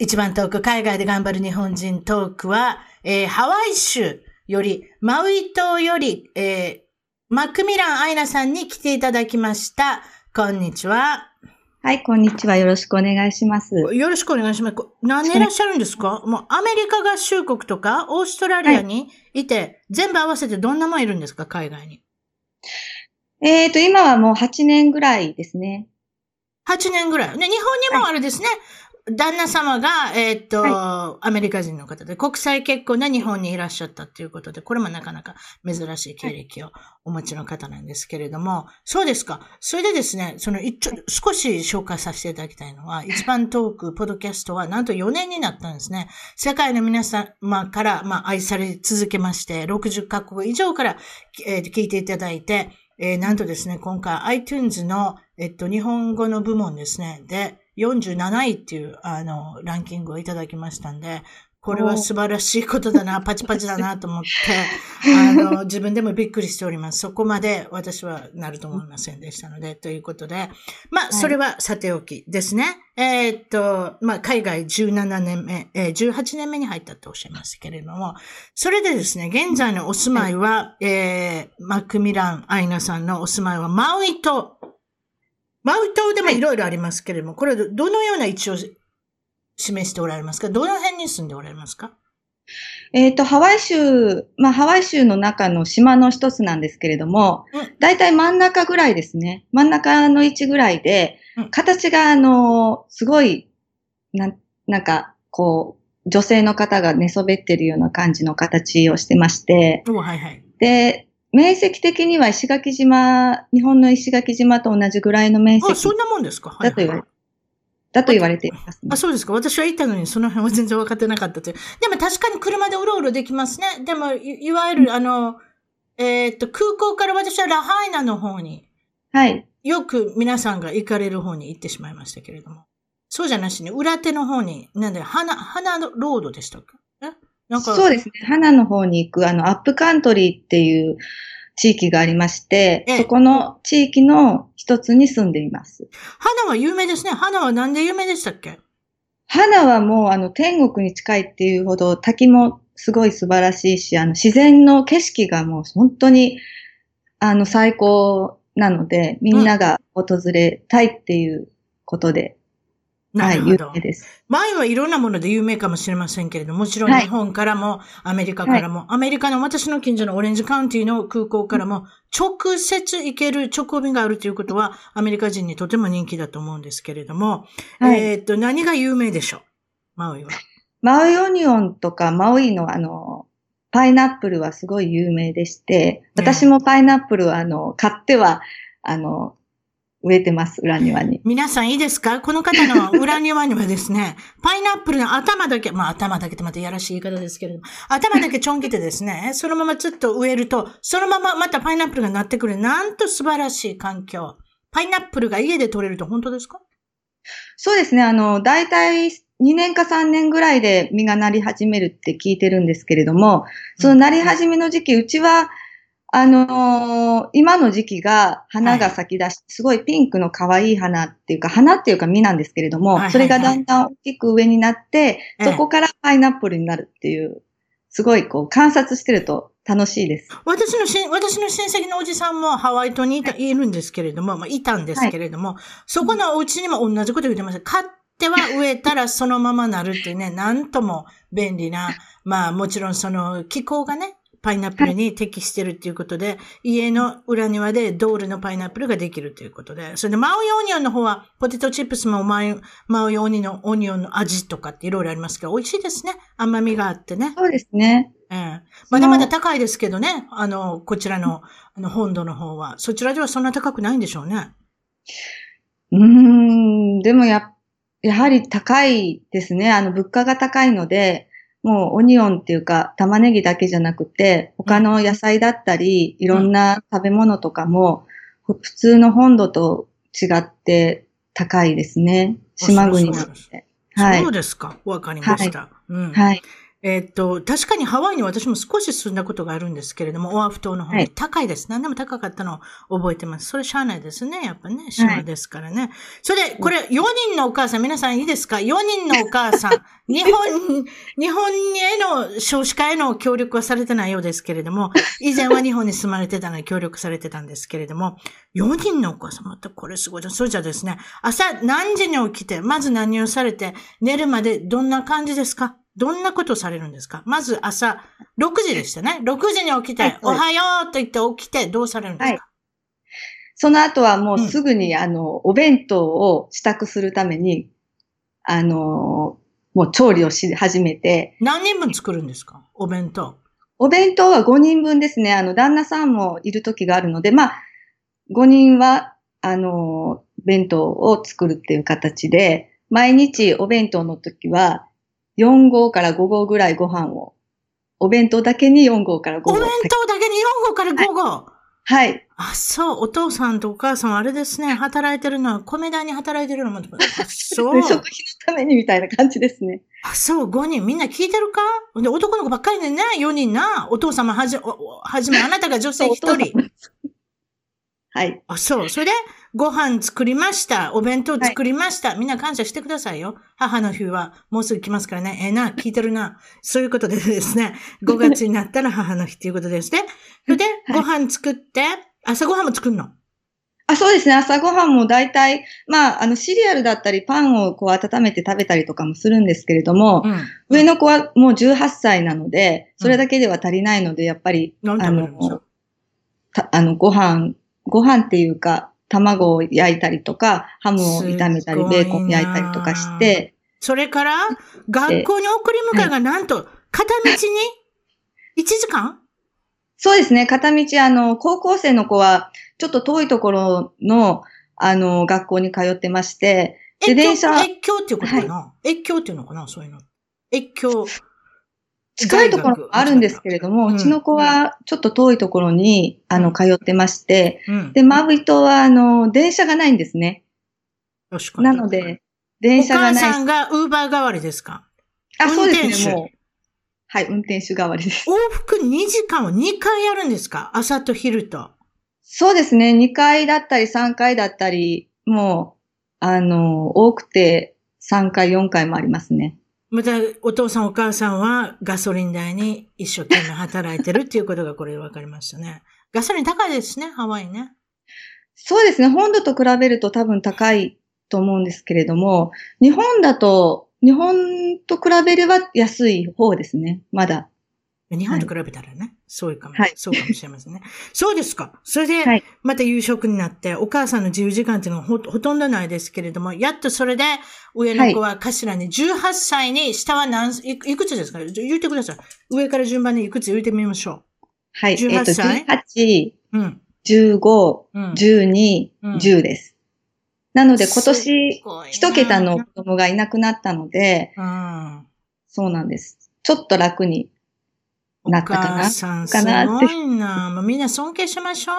一番トーク、海外で頑張る日本人トークは、えー、ハワイ州より、マウイ島より、えー、マクミランアイナさんに来ていただきました。こんにちは。はい、こんにちは。よろしくお願いします。よろしくお願いします。何年いらっしゃるんですか？もうアメリカ合衆国とか、オーストラリアにいて、はい、全部合わせてどんなもんいるんですか？海外に。えっ、ー、と、今はもう8年ぐらいですね。8年ぐらい。ね、日本にもあれですね。はい旦那様が、えー、っと、はい、アメリカ人の方で、国際結婚で日本にいらっしゃったっていうことで、これもなかなか珍しい経歴をお持ちの方なんですけれども、そうですか。それでですね、その、一少し紹介させていただきたいのは、一番トーク、ポッドキャストは、なんと4年になったんですね。世界の皆様から、まあ、愛され続けまして、60カ国以上から、えー、聞いていただいて、えー、なんとですね、今回 iTunes の、えっと、日本語の部門ですね、で、47位っていう、あの、ランキングをいただきましたんで、これは素晴らしいことだな、パチパチだなと思って、あの、自分でもびっくりしております。そこまで私はなると思いませんでしたので、ということで、まあ、それはさておきですね。えー、っと、まあ、海外17年目、えー、18年目に入ったとおっしゃいましたけれども、それでですね、現在のお住まいは、えー、マクミラン・アイナさんのお住まいはマウイ島マウイ島でもい。ろいろありますけれども、これはどのような位置を示しておられますか？どの辺に住んでおられますか？えっ、ー、と、ハワイ州、まあ、ハワイ州の中の島の一つなんですけれども、だいたい真ん中ぐらいですね。真ん中の位置ぐらいで、うん、形が、あの、すごい、な、なんか、こう、女性の方が寝そべってるような感じの形をしてまして、はいはい、で、面積的には石垣島、日本の石垣島と同じぐらいの面積。あ、そんなもんですか？だと言われ、だと言われています、ね、あ、そうですか。私は行ったのにその辺は全然分かってなかったという。でも確かに車でうろうろできますね。でも、いいわゆる、あの、えー、っと、空港から私はラハイナの方に、はい。よく皆さんが行かれる方に行ってしまいましたけれども。そうじゃなしに、裏手の方に、なんで、花、花ロードでしたかなんかそうですね。花の方に行く、あの、アップカントリーっていう地域がありまして、そこの地域の一つに住んでいます。花は有名ですね。花はなんで有名でしたっけ？花はもう、あの、天国に近いっていうほど、滝もすごい素晴らしいし、あの、自然の景色がもう本当に、あの、最高なので、みんなが訪れたいっていうことで。はい、有名です。前はいろんなもので有名かもしれませんけれども、もちろん日本からも、アメリカからも、はい、アメリカの私の近所のオレンジカウンティの空港からも、直接行ける直行便があるということは、アメリカ人にとても人気だと思うんですけれども、はい、えっと、何が有名でしょう？マウイは。マウイオニオンとか、マウイのあの、パイナップルはすごい有名でして、私もパイナップルはあの、買っては、あの、植えてます、裏庭に。皆さんいいですか？この方の裏庭にはですね、パイナップルの頭だけ、まあ頭だけってまたやらしい言い方ですけれども、頭だけちょん切ってですね、そのままちょっと植えると、そのまままたパイナップルがなってくる。なんと素晴らしい環境。パイナップルが家で取れると本当ですか？そうですね、あの、大体2年か3年ぐらいで実がなり始めるって聞いてるんですけれども、そのなり始めの時期、うちは、あのー、今の時期が花が咲き出し、はい、すごいピンクの可愛い花っていうか、花っていうか実なんですけれども、はいはいはい、それがだんだん大きく上になって、そこからパイナップルになるっていう、すごいこう観察してると楽しいです。私のし、私の親戚のおじさんもハワイ島にいた、いるんですけれども、まあ、いたんですけれども、はい、そこのお家にも同じこと言ってました。買っては植えたらそのままなるっていうね、なんとも便利な、まあもちろんその気候がね、パイナップルに適してるっていうことで、家の裏庭でドールのパイナップルができるということで、それでマオヨオニオンの方は、ポテトチップスもマオマオヨオニのオニオンの味とかっていろいろありますけど、美味しいですね。甘みがあってね。そうですね。ええまだまだ高いですけどね。あの、こちらの、あの、本土の方は。そちらではそんな高くないんでしょうね。うーん、でもや、やはり高いですね。あの、物価が高いので、もうオニオンっていうか玉ねぎだけじゃなくて、他の野菜だったり、いろんな食べ物とかも、ふ普通の本土と違って高いですね。あ島国なので。はいそう。ですか。わかりました。うん。はい。えーっと、確かにハワイに私も少し住んだことがあるんですけれども、オアフ島の方にはい高いです。何でも高かったのを覚えてます。それしゃあないですね。やっぱね、島ですからね。それで、これ、4人のお母さん、皆さんいいですか ?4 人のお母さん。日本、日本への少子化への協力はされてないようですけれども、以前は日本に住まれてたのに協力されてたんですけれども、4人のお母さん、またこれすごいです。それじゃあですね、朝何時に起きて、まず何をされて、寝るまでどんな感じですか？どんなことをされるんですか？まず朝、6時でしたね。6時に起きて、はいおはようと言って起きて、どうされるんですか、その後はもうすぐに、あの、お弁当を支度するために、あの、もう調理をし始めて、何人分作るんですか？お弁当。お弁当は5人分ですね。あの、旦那さんもいる時があるので、まあ、5人は、あの、弁当を作るっていう形で、毎日お弁当の時は、4合から5合ぐらいご飯を、お弁当だけに4合から5合。お弁当だけに4号から5号。はい。あ、そう。お父さんとお母さんはあれですね。働いてるのは、米代に働いてるのも、あそうで。食費のためにみたいな感じですね。あ、そう、5人。みんな聞いてるか？で、男の子ばっかりでね、4人な。お父様はじ、はじめ、あなたが女性1人。はい。あ、そう。それで、ご飯作りました。お弁当作りました。みんな感謝してくださいよ。母の日はもうすぐ来ますからね。ええな、聞いてるな。そういうことでですね、5月になったら母の日っていうことですね。それで、ご飯作って、朝ご飯も作るの？あ、そうですね。朝ごはんも大体、まあ、あの、シリアルだったり、パンをこう温めて食べたりとかもするんですけれども、うん。上の子はもう18歳なので、それだけでは足りないので、やっぱり、何あ食べるんですかの、たあの、ご飯、ご飯っていうか、卵を焼いたりとか、ハムを炒めたり、ベーコン焼いたりとかして、それから、学校に送り迎えがなんと、片道に？1時間？そうですね、片道、あの、高校生の子は、ちょっと遠いところの、あの、学校に通ってまして、で、電車、越境っていうことかな、越境っていうのかな？そういうの。越境。近いところもあるんですけれども、うんうちの子はちょっと遠いところに、あの、通ってまして、うん。で、マブイ島は、あの、電車がないんですね。確かになので、電お母車がない。さんがウーバー代わりですか？あ、そうですね、もう。はい、運転手代わりです。往復2時間を2回やるんですか？朝と昼と。そうですね、2回だったり3回だったり、もう、あの、多くて3回、4回もありますね。また、お父さんお母さんはガソリン代に一生懸命働いてるっていうことがこれで分かりましたね。ガソリン高いですね、ハワイね。そうですね、本土と比べると多分高いと思うんですけれども、日本だと、日本と比べれば安い方ですね、まだ。日本と比べたらね、そうかも、はいそうかもしれませんね。そうですか。それで、はいまた夕食になって、お母さんの自由時間っていうのはほほとんどないですけれども、やっとそれで、上の子は頭に18歳に、下は何、いいくつですか？言ってください。上から順番にいくつ言ってみましょはい、18えっと、歳？18、う。うん。15、うん。12、うん10です。なので今す年、一桁の子供がいなくなったので、うん。そうなんです。ちょっと楽になったかな？お母さん、すごいな。もうみんな尊敬しましょう。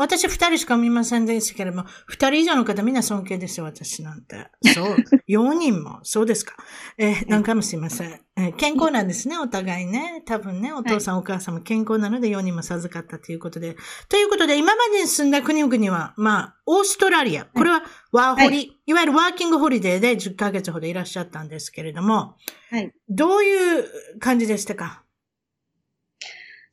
私二人しか見ませんでしたけれども、二人以上の方みんな尊敬ですよ、私なんて。そう。四人も、そうですか。えー何回もすいません。えー健康なんですね、お互いね。多分ね、お父さん、お母さんも健康なので四人も授かったということで。ということで、今までに住んだ国々は、まあ、オーストラリア。これはワーホリ、い、わゆるワーキングホリデーで10ヶ月ほどいらっしゃったんですけれども、はい。どういう感じでしたか？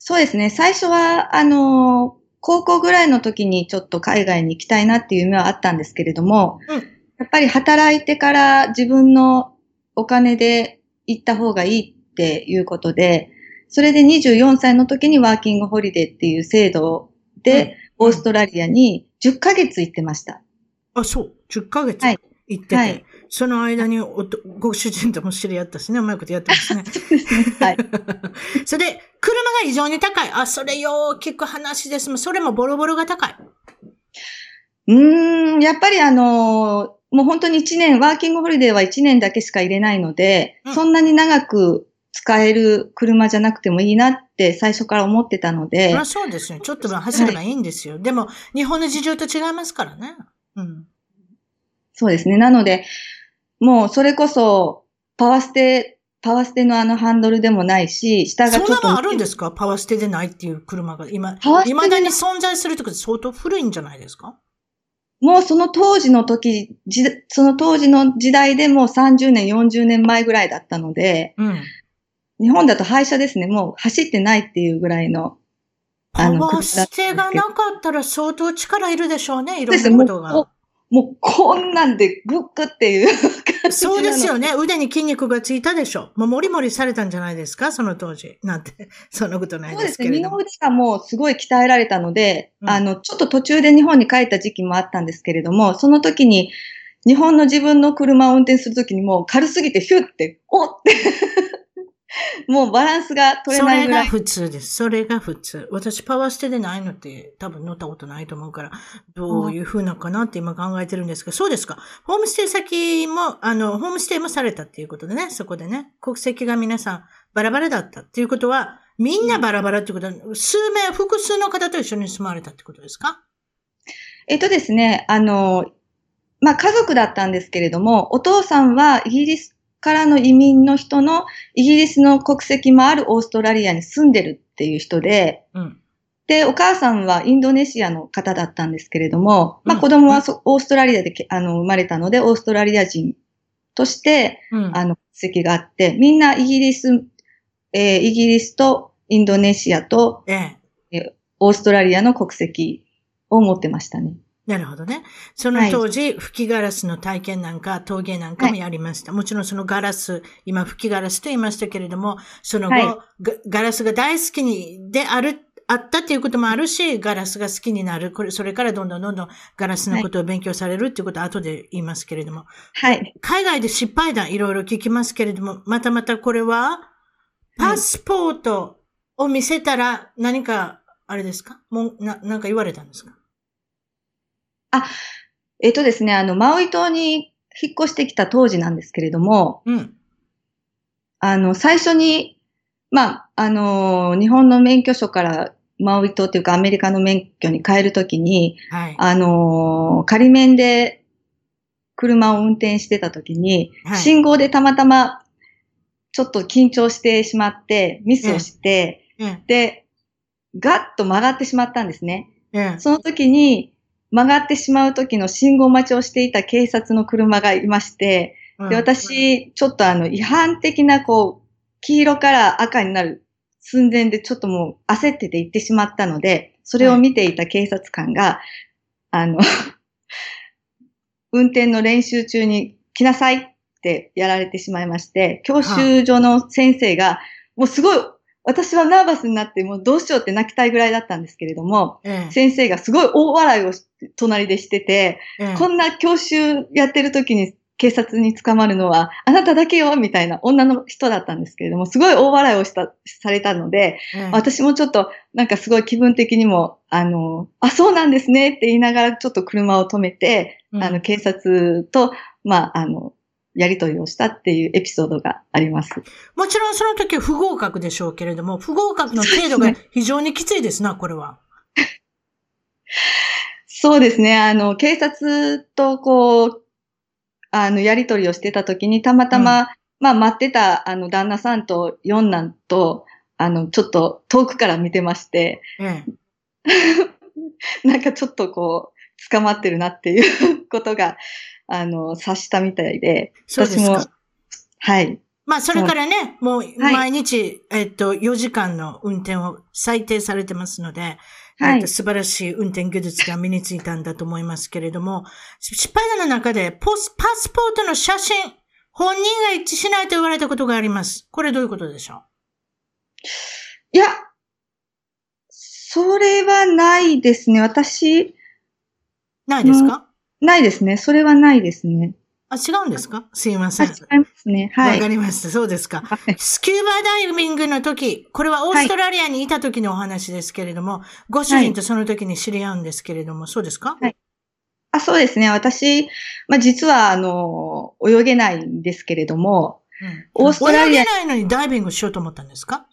そうですね。最初は、あの、高校ぐらいの時にちょっと海外に行きたいなっていう夢はあったんですけれども、うんやっぱり働いてから自分のお金で行った方がいいっていうことで、それで24歳の時にワーキングホリデーっていう制度で、オーストラリアに10ヶ月行ってました。あ、そう。10ヶ月はい行ってて、はいその間におとご主人とも知り合ったしね、うまいことやってますね。はい。それで、車が異常に高い。あ、それよう聞く話です。それもボロボロが高い。うーん、やっぱりあのもう本当に1年、ワーキングホリデーは1年だけしか入れないので、うんそんなに長く使える車じゃなくてもいいなって最初から思ってたので、まあそうですね。ちょっとは走ればいいんですよ。でも、日本の事情と違いますからね。うん。そうですね。なので、もうそれこそ、パワーステ、パワーステのあのハンドルでもないし、下がちょっと。そんなのあるんですか？パワーステでないっていう車が。今パワー、ステで未だに存在するってこと相当古いんじゃないですか？もうその当時の時、じその当時の時代でもう30年、40年前ぐらいだったので、うん。日本だと廃車ですね。もう走ってないっていうぐらいの。パワーステがなかったら相当力いるでしょうね。いろんなことが。こもうこんなんでグッグっていう感 じそうですよね。腕に筋肉がついたでしょ。もうモリモリされたんじゃないですか？その当時。なんて、そんなことないでそうですすね。身の内がもうすごい鍛えられたので、うんあの、ちょっと途中で日本に帰った時期もあったんですけれども、その時に日本の自分の車を運転する時にもう軽すぎてヒュッて、おって、もうバランスが取れそないぐらい。れが普通です。それが普通。私、パワーステでないのって多分乗ったことないと思うから、どういう風なのかなって今考えてるんですけど、そうですか。ホームステイ先も、あの、ホームステイもされたっていうことでね、そこでね、国籍が皆さんバラバラだったっていうことは、みんなバラバラってことは、数名、複数の方と一緒に住まわれたってことですか？えっとですね、あの、まあ、家族だったんですけれども、お父さんはイギリスからの移民の人のイギリスの国籍もあるオーストラリアに住んでるっていう人で、うん。で、お母さんはインドネシアの方だったんですけれども、まあうん子供はそオーストラリアでけあの生まれたので、オーストラリア人として、うん。あの、籍があって、みんなイギリス、えーイギリスとインドネシアとええ。オーストラリアの国籍を持ってましたね。なるほどね。その当時、吹きガラスの体験なんか、陶芸なんかもやりました。もちろんそのガラス、今吹きガラスと言いましたけれども、その後、はいガガラスが大好きに、である、あったっていうこともあるし、ガラスが好きになる。これ、それからどんどんどんどんガラスのことを勉強されるっていうことは後で言いますけれども。はい。海外で失敗談いろいろ聞きますけれども、またまたこれは、パスポートを見せたら何か、あれですか？もう、な、なんか言われたんですか？えっとですね、あの、マウイ島に引っ越してきた当時なんですけれども、うん。あの、最初に、まあ、あの、日本の免許証からマウイ島というかアメリカの免許に変えるときに、はい。あの、仮免で車を運転してたときに、はい信号でたまたまちょっと緊張してしまって、ミスをして、ええで、ガッと曲がってしまったんですね。ええその時に曲がってしまう時の信号待ちをしていた警察の車がいまして、うん。で、私、ちょっとあの、違反的な、こう、黄色から赤になる寸前でちょっともう焦ってて行ってしまったので、それを見ていた警察官が、あの、運転の練習中に来なさいってやられてしまいまして、教習所の先生が、もうすごい、私はナーバスになって、もうどうしようって泣きたいぐらいだったんですけれども、ええ。先生がすごい大笑いをし隣でしてて、ええ。こんな教習やってる時に警察に捕まるのはあなただけよみたいな女の人だったんですけれども、すごい大笑いをした、されたので、ええ。私もちょっとなんかすごい気分的にも、あの、あ、そうなんですねって言いながらちょっと車を止めて、うん。あの、警察と、まあ、あの、やりとりをしたっていうエピソードがあります。もちろんその時は不合格でしょうけれども、不合格の程度が非常にきついですな、これは。そうですね。あの、警察とこう、あの、やりとりをしてた時に、たまたま、まあ、待ってた、あの、旦那さんと四男と、あの、ちょっと遠くから見てまして、ええ なんかちょっとこう、捕まってるなっていうことが、あの、察したみたいで、そうですか私も。はい。まあ、それからね、もうはい毎日、えっと、4時間の運転を裁定されてますので、はいえっと素晴らしい運転技術が身についたんだと思いますけれども、失敗談の中でポス、パスポートの写真、本人が一致しないと言われたことがあります。これどういうことでしょう？いや、それはないですね。私、ないですか、ないですね。それはないですね。あ、違うんですか？すいません。あ違いますね。はわい。かりました。そうですか。はいスキューバダイビングの時、これはオーストラリアにいた時のお話ですけれども、ご主人とその時に知り合うんですけれども、そうですか？はいあ、そうですね。私、まあ、実は、あの、泳げないんですけれども、うんオーストラリア泳げないのにダイビングしようと思ったんですか？うん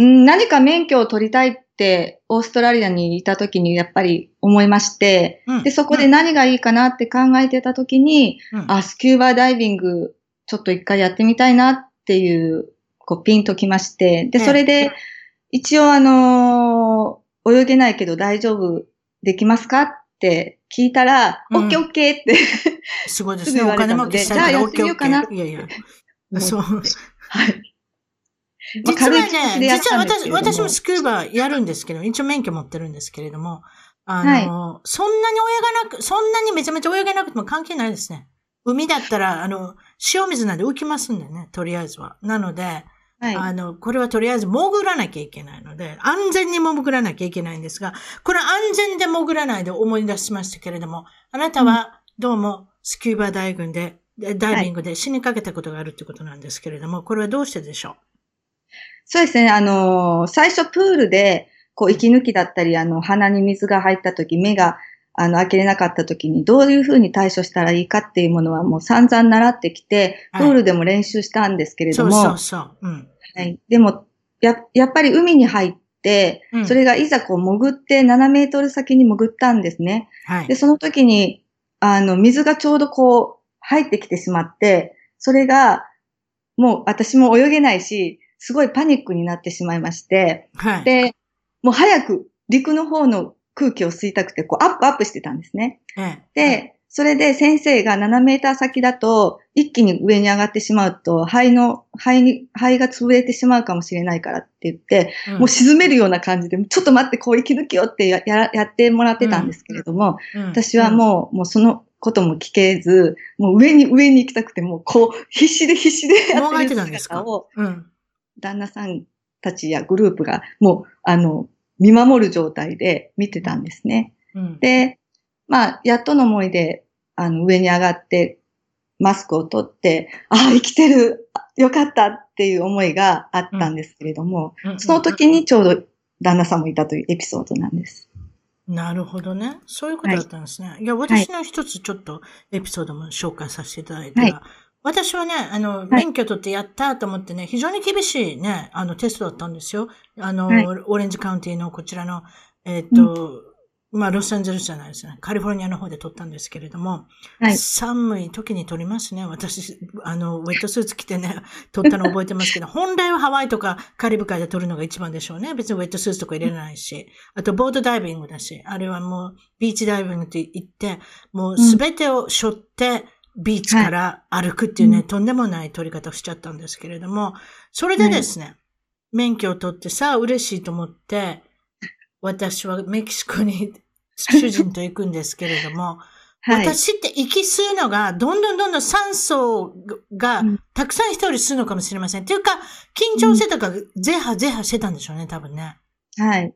何か免許を取りたいって、オーストラリアにいた時にやっぱり思いまして、うんで、そこで何がいいかなって考えてた時に、うんあ、スキューバダイビング、ちょっと一回やってみたいなっていう、こう、ピンときまして、で、ええそれで、一応あのー泳げないけど大丈夫できますかって聞いたら、うんオッケーオッケーって、すごいですね。すぐ言われたお金ので儲けしたいからじゃあやってみようかないやいや。もそう。はい。まあ実はね、実は私、私もスクーバやるんですけど、一応免許持ってるんですけれども、あの、そんなに泳がなく、そんなにめちゃめちゃ泳げなくても関係ないですね。海だったら、あの、塩水なんで浮きますんでね、とりあえずは。なので、はい。あの、これはとりあえず潜らなきゃいけないので、安全に潜らなきゃいけないんですが、これ安全で潜らないで思い出しましたけれども、あなたはどうもスキューバダイビングで、でダイビングで死にかけたことがあるということなんですけれども、これはどうしてでしょそうですね。あのー最初プールで、こう、息抜きだったり、あの、鼻に水が入った時、目が、あの、開けれなかった時に、どういうふうに対処したらいいかっていうものはもう散々習ってきて、はいプールでも練習したんですけれども、うそうそう。うん。はい。でも、や、やっぱり海に入って、うんそれがいざこう潜って7メートル先に潜ったんですね。はいで、。その時に、あの、水がちょうどこう、入ってきてしまって、それが、もう私も泳げないし、すごいパニックになってしまいまして、はい。で、もう早く陸の方の空気を吸いたくて、こう、アップアップしてたんですね。ええ、で、それで先生が7メーター先だと、一気に上に上がってしまうと、肺の、肺に、肺が潰れてしまうかもしれないからって言って、うん。もう沈めるような感じで、ちょっと待って、こう息抜きよってやややってもらってたんですけれども、うん。私はもう、もうそのことも聞けず、もう上に上に行きたくて、もうこう、必死で必死でやもがいってるてたんですか？姿を、うん。旦那さんたちやグループが、もう、あの、見守る状態で見てたんですね。うん。で、まあ、やっとの思いで、あの、上に上がって、マスクを取って、ああ、生きてるあよかったっていう思いがあったんですけれども、うんその時にちょうど旦那さんもいたというエピソードなんです。なるほどね。そういうことだったんですね。い、や、私の一つちょっとエピソードも紹介させていただいたら、はい私はね、あの、免許取ってやったと思ってね、非常に厳しいね、あの、テストだったんですよ。あの、はいオレンジカウンティのこちらの、えっ、と、まあ、ロサンゼルスじゃないですね。カリフォルニアの方で取ったんですけれども、はい。寒い時に取りますね。私、あの、ウェットスーツ着てね、取ったの覚えてますけど、本来はハワイとかカリブ海で取るのが一番でしょうね。別にウェットスーツとか入れないし。あと、ボードダイビングだし、あれはもう、ビーチダイビングって言って、もうすべてを背負って、ビーチから歩くっていうね、はいとんでもない取り方をしちゃったんですけれども、それでですね、免許を取ってさあ嬉しいと思って、私はメキシコに主人と行くんですけれども、はい。私って息吸うのが、どんどんどんどん酸素がうんたくさん一人吸うのかもしれません。っていうか、緊張してたから、ゼハゼハしてたんでしょうね、多分ね。はい。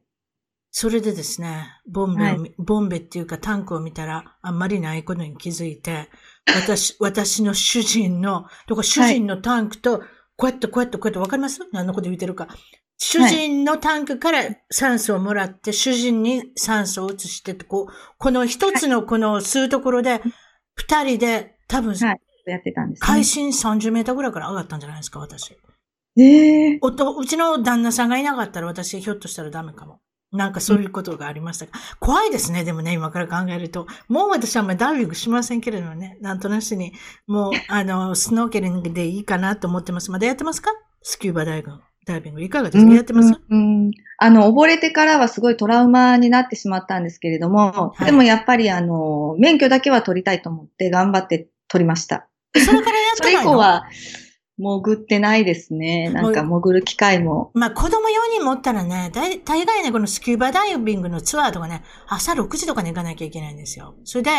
それでですね、ボンベをは見、ボンベっていうかタンクを見たら、あんまりないことに気づいて、私、私の主人の、とか主人のタンクと、こうやってこうやってこうやってわかります？何のこと言ってるか。主人のタンクから酸素をもらって、主人に酸素を移してって、こう、この一つのこの吸うところで、二人で多分、はいやってたんです、ね。海深30メーターぐらいから上がったんじゃないですか、私。ええおと、うちの旦那さんがいなかったら私ひょっとしたらダメかも。なんかそういうことがありましたが、怖いですね、でもね、今から考えると。もう私はあんまりダイビングしませんけれどもね、なんとなしに、もう、あの、スノーケリングでいいかなと思ってます。まだやってますか？スキューバダイビング。ダイビング。いかがですか、やってます？うんうんあの、溺れてからはすごいトラウマになってしまったんですけれども、はいでもやっぱりあの、免許だけは取りたいと思って頑張って取りました。それからやっそれてないの？以降は潜ってないですね。なんか潜る機会も。まあ子供4人持ったらね、大大概ね、このスキューバダイビングのツアーとかね、朝6時とかに行かなきゃいけないんですよ。それで、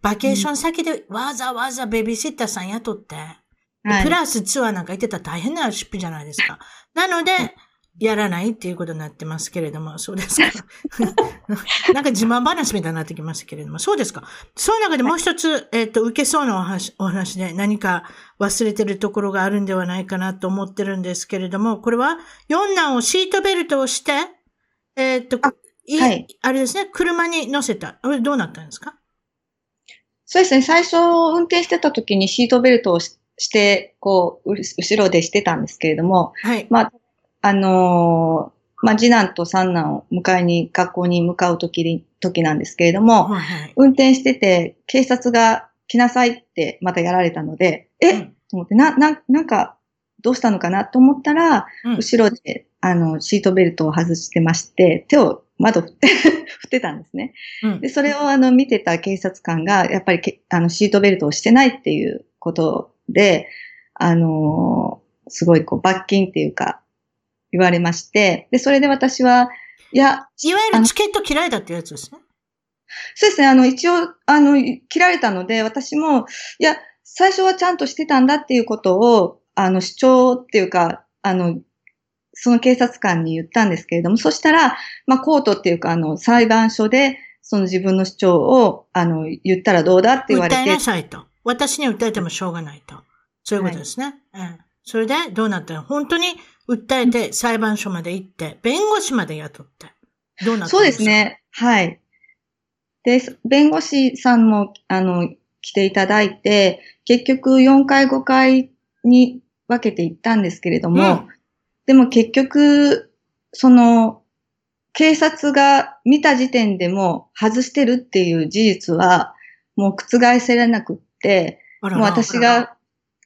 バケーション先でわざわざベビーシッターさん雇って、はいプラスツアーなんか行ってたら大変な出費じゃないですか。なので、やらないっていうことになってますけれども、そうですか。なんか自慢話みたいになってきましたけれども、そうですか。その中でもう一つ、えっ、と、受けそうなお話お話で何か忘れてるところがあるんではないかなと思ってるんですけれども、これは四男をシートベルトをして、えっ、と、いはいあれですね、車に乗せた。どうなったんですか？そうですね。最初、運転してた時にシートベルトをしして、こう、う後ろでしてたんですけれども、はい。まあ、あのーまあ、次男と三男を迎えに、学校に向かう時に、時なんですけれども、はいはい。運転してて、警察が来なさいってまたやられたので、え、うんと思って、な、な、なんか、どうしたのかなと思ったら、うん後ろで、あの、シートベルトを外してまして、手を窓振って、振ってたんですね。うんで、それをあの、見てた警察官が、やっぱりけ、あの、シートベルトをしてないっていうことで、あのーすごいこう、罰金っていうか、言われまして、で、それで私は、いや、いわゆるチケット切られたってやつですね？そうですね、あの、一応、あの、切られたので、私も、いや、最初はちゃんとしてたんだっていうことを、あの、主張っていうか、あの、その警察官に言ったんですけれども、そしたら、まあ、コートっていうか、あの、裁判所で、その自分の主張を、あの、言ったらどうだって言われて訴えな、さいと。私に訴えてもしょうがないと。そういうことですね。うん。それで、どうなったの？本当に訴えて裁判所まで行って、弁護士まで雇って。どうなったんそうです。ね。はい。で、弁護士さんも、あの、来ていただいて、結局4回5回に分けていったんですけれども、うんでも結局、その、警察が見た時点でも外してるっていう事実は、もう覆せられなくって、もう私が、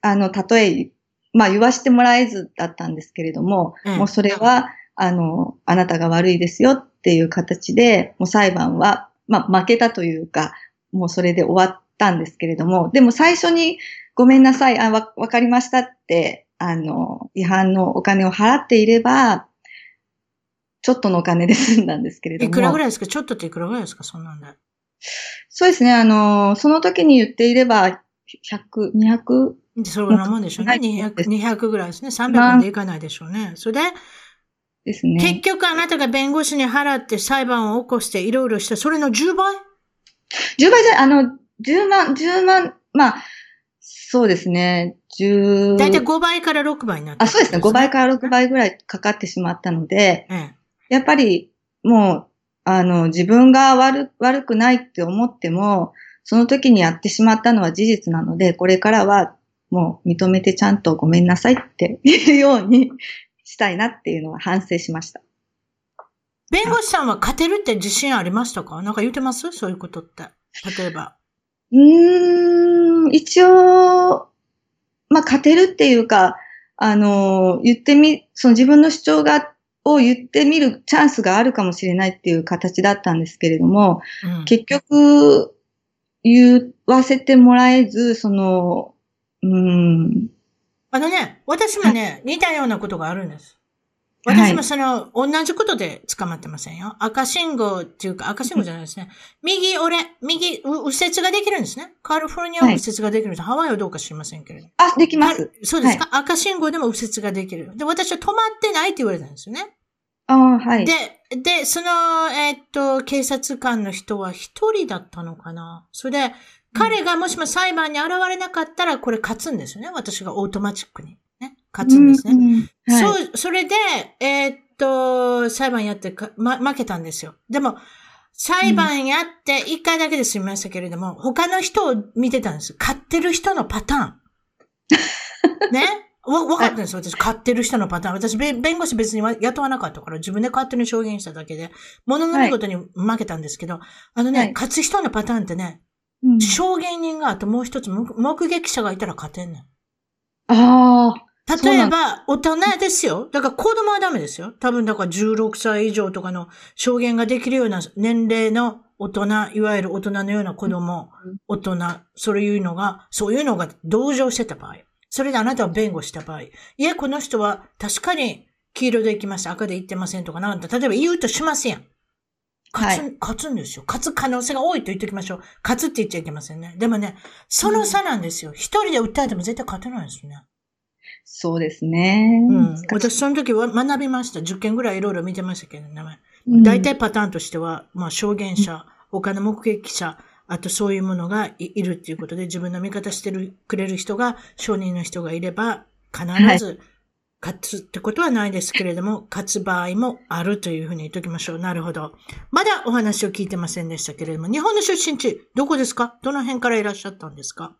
あの、たとえ、まあ言わしてもらえずだったんですけれども、うんもうそれは、あの、あなたが悪いですよっていう形で、もう裁判は、まあ負けたというか、もうそれで終わったんですけれども、でも最初にごめんなさい、あ、わ、わかりましたって、あの、違反のお金を払っていれば、ちょっとのお金で済んだんですけれども。いくらぐらいですか？ちょっとっていくらぐらいですか？そんなんで。そうですね、あの、その時に言っていれば、100、200、でそれぐらいのもんでしょうね。はい200、200ぐらいですね。300円でいかないでしょうね。それで、ですね。結局あなたが弁護士に払って裁判を起こしていろいろして、それの10倍？10倍じゃ、あの、10万、10万、まあ、そうですね、10、だいたい5倍から6倍になってあ、そうですね、5倍から6倍ぐらいかかってしまったので、ええ。やっぱり、もう、あの、自分が悪、悪くないって思っても、その時にやってしまったのは事実なので、これからはもう認めてちゃんとごめんなさいって言うようにしたいなっていうのは反省しました。弁護士さんは勝てるって自信ありましたか？なんか言ってます？そういうことって。例えば。うーん、一応、まあ、勝てるっていうか、あの、言ってみ、その自分の主張が、を言ってみるチャンスがあるかもしれないっていう形だったんですけれども、うん。結局、言わせてもらえず、その、うーん、あのね、私もね、似たようなことがあるんです。はい私もその、同じことで捕まってませんよ。赤信号っていうか、赤信号じゃないですね。右、俺、右、う右折ができるんですね。カリフォルニアははい右折ができるんです。ハワイはどうか知りませんけれど。あ、できます。はそうですか、赤信号でも右折ができる。で、私は止まってないって言われたんですよね。ああ、はい。で、で、その、えーっと、警察官の人は一人だったのかな。それで、彼がもしも裁判に現れなかったら、これ勝つんですよね。私がオートマチックに。ね。勝つんですね。ね。はい、そう、それで、えーっと、裁判やってか、ま、負けたんですよ。でも、裁判やって一回だけで済みましたけれども、他の人を見てたんです。勝ってる人のパターン。ね？わ、わかったんですよ。私、勝ってる人のパターン。私、弁弁護士別には雇わなかったから、自分で勝手に証言しただけで、物の見事に負けたんですけど、あのね、はい勝つ人のパターンってね、うん証言人があともう一つ目目撃者がいたら勝てんねん。ああ、例えば、大人ですよ。だから子供はダメですよ。多分だから16歳以上とかの証言ができるような年齢の大人、いわゆる大人のような子供、うん大人、そういうのが、そういうのが同情してた場合。それであなたは弁護した場合。いえ、この人は確かに黄色で行きました、赤で行ってませんとかなんて、例えば言うとしますやん。勝つ、は勝つんですよ。勝つ可能性が多いと言っておきましょう。勝つって言っちゃいけませんね。でもね、その差なんですよ。一人で訴えても絶対勝てないですよね。そうですね。うん。私その時は学びました。10件ぐらいいろいろ見てましたけどね。うん大体パターンとしては、まあ証言者、他の目撃者、あとそういうものがいいるっていうことで自分の味方してるくれる人が、証人の人がいれば、必ず勝つってことはないですけれども、勝つ場合もあるというふうに言っておきましょう。なるほど。まだお話を聞いてませんでしたけれども、日本の出身地、どこですか？どの辺からいらっしゃったんですか？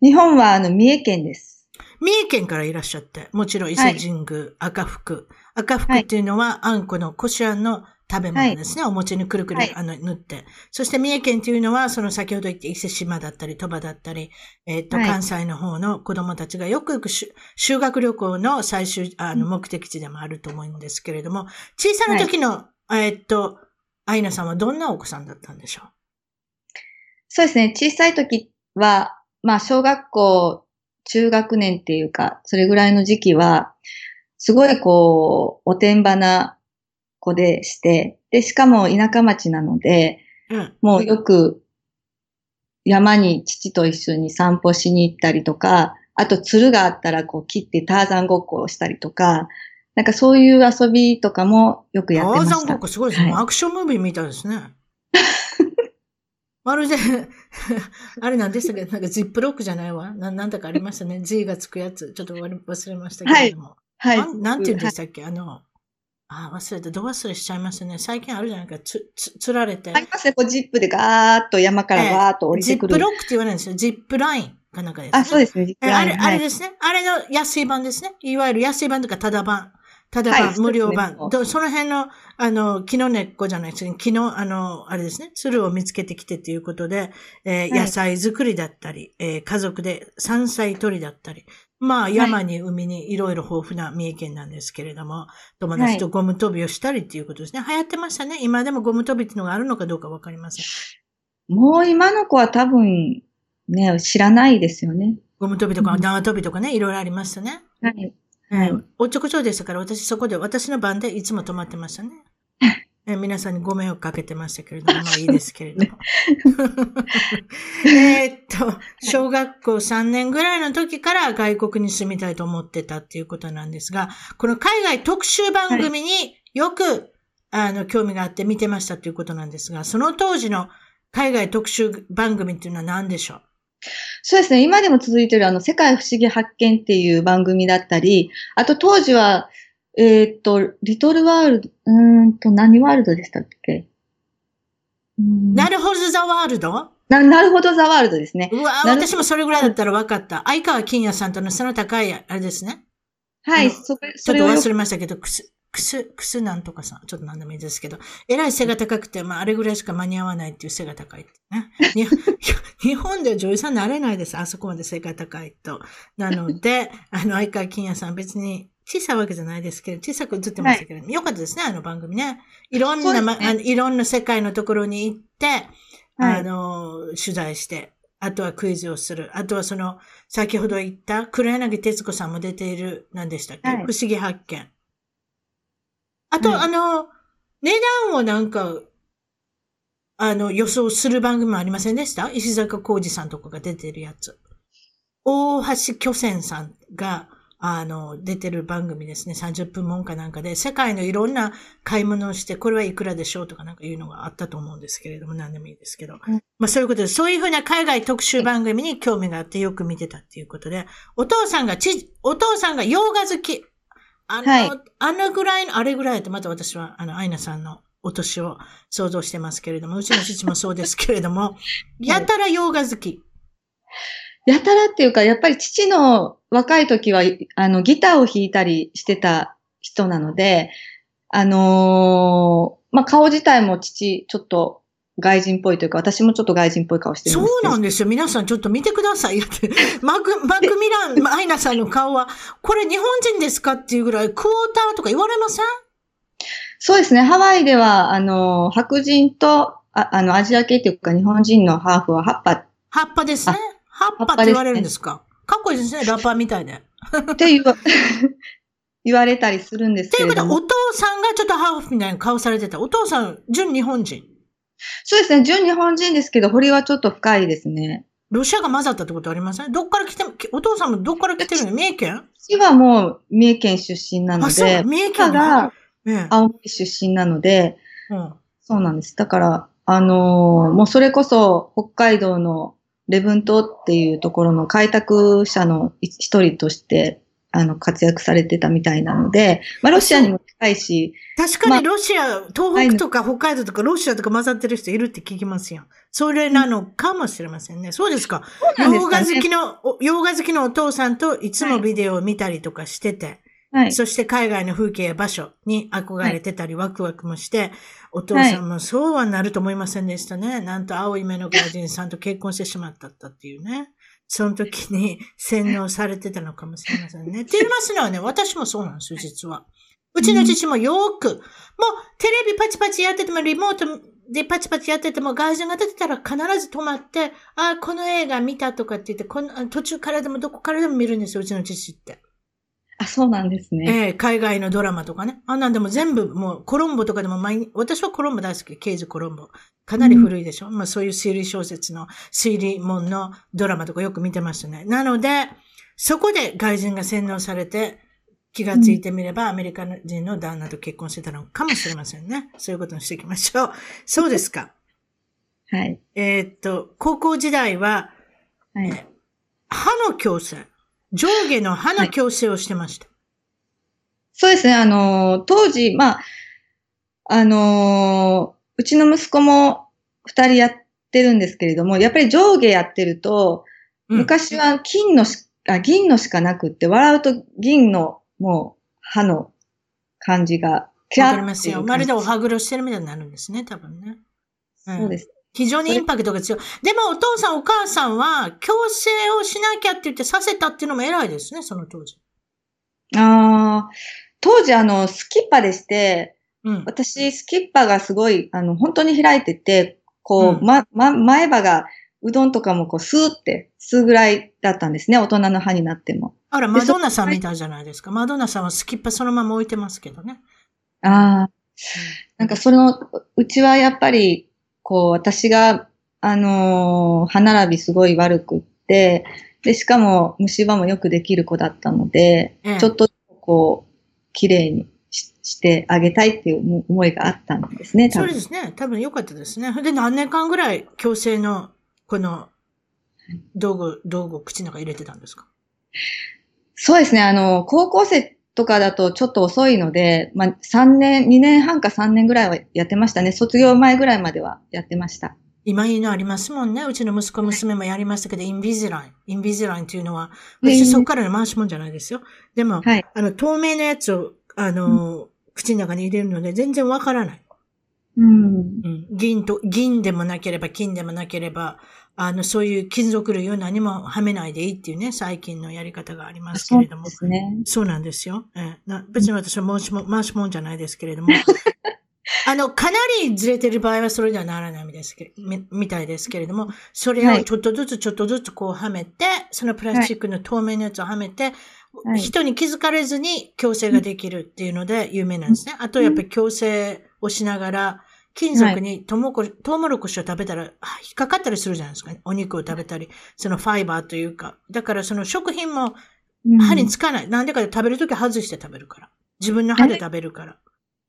日本はあの三重県です。三重県からいらっしゃって、もちろん伊勢神宮、赤福。赤福っていうのは、あんこのこしあんの食べ物ですね。お餅にくるくる、はいあの塗って。そして三重県っていうのは、その先ほど言った伊勢島だったり、鳥羽だったり、えっ、と、はい関西の方の子供たちがよく行くし修学旅行の最終、あの、目的地でもあると思うんですけれども、小さな時の、えっと、アイナさんはどんなお子さんだったんでしょそうですね。小さい時は、まあ、小学校、中学年っていうか、それぐらいの時期は、すごいこう、おてんばな子でして、で、しかも田舎町なので、ううん。もうよく山に父と一緒に散歩しに行ったりとか、あと鶴があったらこう切ってターザンごっこをしたりとか、なんかそういう遊びとかもよくやってましたターザンごっ。こすごいですね。はいアクションムービーみたいですね。まるで、あれなんでしたっけ？なんかジップロックじゃないわ。ななんだかありましたね。G がつくやつ。ちょっと忘れましたけれども。はい。なんなんて言うんではいしたっけ、あの、あ、忘れた。ど忘れしちゃいましたね。最近あるじゃないか。つ、つ、つられて。ありますね。こうジップでガーッと山からわーっと降りジッてくる。プロックって言わないんですよ。ジップラインかなんかです、ね。あ、そうですね。ジップえあれ、あれですね。あれの安い版ですね。いわゆる安い版とかただ版。ただ版、はい無料そうですねその辺の、あの、木の根っこじゃないですね。木の、あの、あれですね。鶴を見つけてきてっていうことで、えーはい野菜作りだったり、えー家族で山菜採りだったり、まあ、山に海にいろいろ豊富な三重県なんですけれども、友達とゴム跳びをしたりっていうことですね。流行ってましたね。今でもゴム跳びっていうのがあるのかどうかわかりません。もう今の子は多分、ね、知らないですよね。ゴム跳びとかうん縄跳びとかね、いろいろありましたね。はい。はい。おっちょこちょいでしたから、私そこで、私の番でいつも泊まってましたね。え皆さんにご迷惑かけてましたけれども、まあいいですけれども。えーっと、小学校3年ぐらいの時から外国に住みたいと思ってたっていうことなんですが、この海外特集番組によく、あの、興味があって見てましたということなんですが、その当時の海外特集番組っていうのは何でしょう？そうですね。今でも続いているあの、世界不思議発見っていう番組だったり、あと当時は、えーっと、リトルワールド、うーんと、何ワールドでしたっけ？なるほど、ザワールド？ななるほど、ザワールドですね。うわ私もそれぐらいだったら分かった。相川金也さんとのその高い、あれですね。はい、あのそこ、ちょっと忘れましたけど、くす、くす、くすなんとかさん。ちょっと何でもいいですけど。えらい背が高くて、まあ、あれぐらいしか間に合わないっていう背が高いってね。に 日本では女優さんになれないです。あそこまで背が高いと。なので、あの、相川金也さん別に小さいわけじゃないですけど、小さく映ってましたけれども、よかったですね、あの番組ね。いろんな、そうですねまあのいろんな世界のところに行って、はいあの、取材して、あとはクイズをする。あとはその、先ほど言った黒柳徹子さんも出ている、何でしたっけ、はい不思議発見。あと、はいあの、値段をなんか、あの、予想する番組もありませんでした？石坂浩二さんとかが出てるやつ。大橋巨泉さんが、あの、出てる番組ですね。30分もんかなんかで、世界のいろんな買い物をして、これはいくらでしょうとかなんかいうのがあったと思うんですけれども、何でもいいですけど。んまあそういうことで、そういうふうな海外特集番組に興味があってよく見てたっていうことで、お父さんがち、お父さんが洋画好き。あの、はいあのぐらいの、あれぐらいってまた私は、あの、アイナさんのお年を想像してますけれども、うちの父もそうですけれども、やたら洋画好き。やたらっていうか、やっぱり父の若い時は、あの、ギターを弾いたりしてた人なので、あのーまあ、顔自体も父、ちょっと外人っぽいというか、私もちょっと外人っぽい顔してるんそ。うなんですよ。皆さんちょっと見てください。マク、マクミラン、アイナさんの顔は、これ日本人ですかっていうぐらい、クォーターとか言われません？そうですね。ハワイでは、あの、白人と、ああの、アジア系っていうか、日本人のハーフは葉っぱ葉っぱですね。葉っぱって言われるんですかかっこいいですね、ラッパーみたいで。って言わ 言われたりするんですっていうことは。お父さんがちょっとハーフみたいな顔されてた？お父さん、純日本人。そうですね。純日本人ですけど、彫りはちょっと深いですね。ロシアが混ざったってことありません？どっから来て、お父さんもどっから来てるの？三重県？父はもう三重県出身なのあ、そう、で、三重県母がええ青森出身なので、うん。そうなんです。だから、あのーもうそれこそ北海道の礼文島っていうところの開拓者の一人として、あの、活躍されてたみたいなので、まあ、ロシアにも近いし、確かまあにロシア、東北とか北海道とかロシアとか混ざってる人いるって聞きますよ。それなのかもしれませんね。そうですか。なんです洋かね画好きの、お洋画好きのお父さんといつもビデオを見たりとかしてて、はい。そして海外の風景や場所に憧れてたり、ワクワクもして、お父さんもそうはなると思いませんでしたね。なんと青い目の外人さんと結婚してしまったっていうね。その時に洗脳されてたのかもしれませんね。って言いますのはね、私もそうなんですよ、実は。うちの父もよく、もうテレビパチパチやってても、リモートでパチパチやってても、外人が出てたら必ず止まって、あ、この映画見たとかって言って、この途中からでもどこからでも見るんですよ、うちの父って。あ、そうなんですね。ええ海外のドラマとかね。あんなんでも全部もうコロンボとかでも毎日、私はコロンボ大好き、刑事コロンボ。かなり古いでしょ、まあそういう推理小説の推理門のドラマとかよく見てましたね。なので、そこで外人が洗脳されて気がついてみればアメリカ人の旦那と結婚してたのかもしれませんね。そういうことにしていきましょう。そうですか。はい。えーっと、高校時代ははい。歯の矯正。上下の歯の矯正をしてました。そうですね、あのー当時、まあ、あのーうちの息子も二人やってるんですけれども、やっぱり上下やってると、うん昔は金のし、あ、銀のしかなくって、笑うと銀のもう歯の感じが、キャわーかりますよ。まるでお歯黒してるみたいになるんですね、多分ね。んそうです。非常にインパクトが強い。でもお父さんお母さんは強制をしなきゃって言ってさせたっていうのも偉いですね、その当時。ああ、当時あの、スキッパでして、うん。私、スキッパがすごい、あの、本当に開いてて、こう、うんま、ま、前歯が、うどんとかもこう、スーって、吸うぐらいだったんですね、大人の歯になっても。あら、でマドンナさんみたいじゃないですか。マドンナさんはスキッパそのまま置いてますけどね。ああ、なんかその、うちはやっぱり、こう、私が、あのー歯並びすごい悪くって、で、しかも虫歯もよくできる子だったので、ええちょっと、こう、綺麗にししてあげたいっていう思いがあったんですね、多そう分。ですね。多分良かったですね。で、何年間ぐらい強制の、この、道具、道具を口の中に入れてたんですか？そうですね、あの、高校生とかだとちょっと遅いので、まあ、3年、2年半か3年ぐらいはやってましたね。卒業前ぐらいまではやってました。今いいのありますもんね。うちの息子、娘もやりましたけど、インビジライン。インビジラインっていうのは、ええ私そこからの回しもんじゃないですよ。でも、はい。あの、透明なやつを、あの、口の中に入れるので全然わからない。うん。うん。銀と、銀でもなければ金でもなければ、あの、そういう金属類を何もはめないでいいっていうね、最近のやり方がありますけそうれどもで。すね。そうなんですよ。ええな別に私は回しもん、回しもんじゃないですけれども。あの、かなりずれてる場合はそれではならないみたいですけみみたいですけれども、それをちょっとずつちょっとずつこうはめて、そのプラスチックの透明のやつをはめて、はい人に気づかれずに矯正ができるっていうので有名なんですね。あとやっぱり矯正をしながら、金属にトウモコトウモロコシを食べたら、あ引っかかったりするじゃないですか、お肉を食べたり、そのファイバーというか。だからその食品もうん歯につかない。なんでかで食べるとき外して食べるから。自分の歯で食べるから。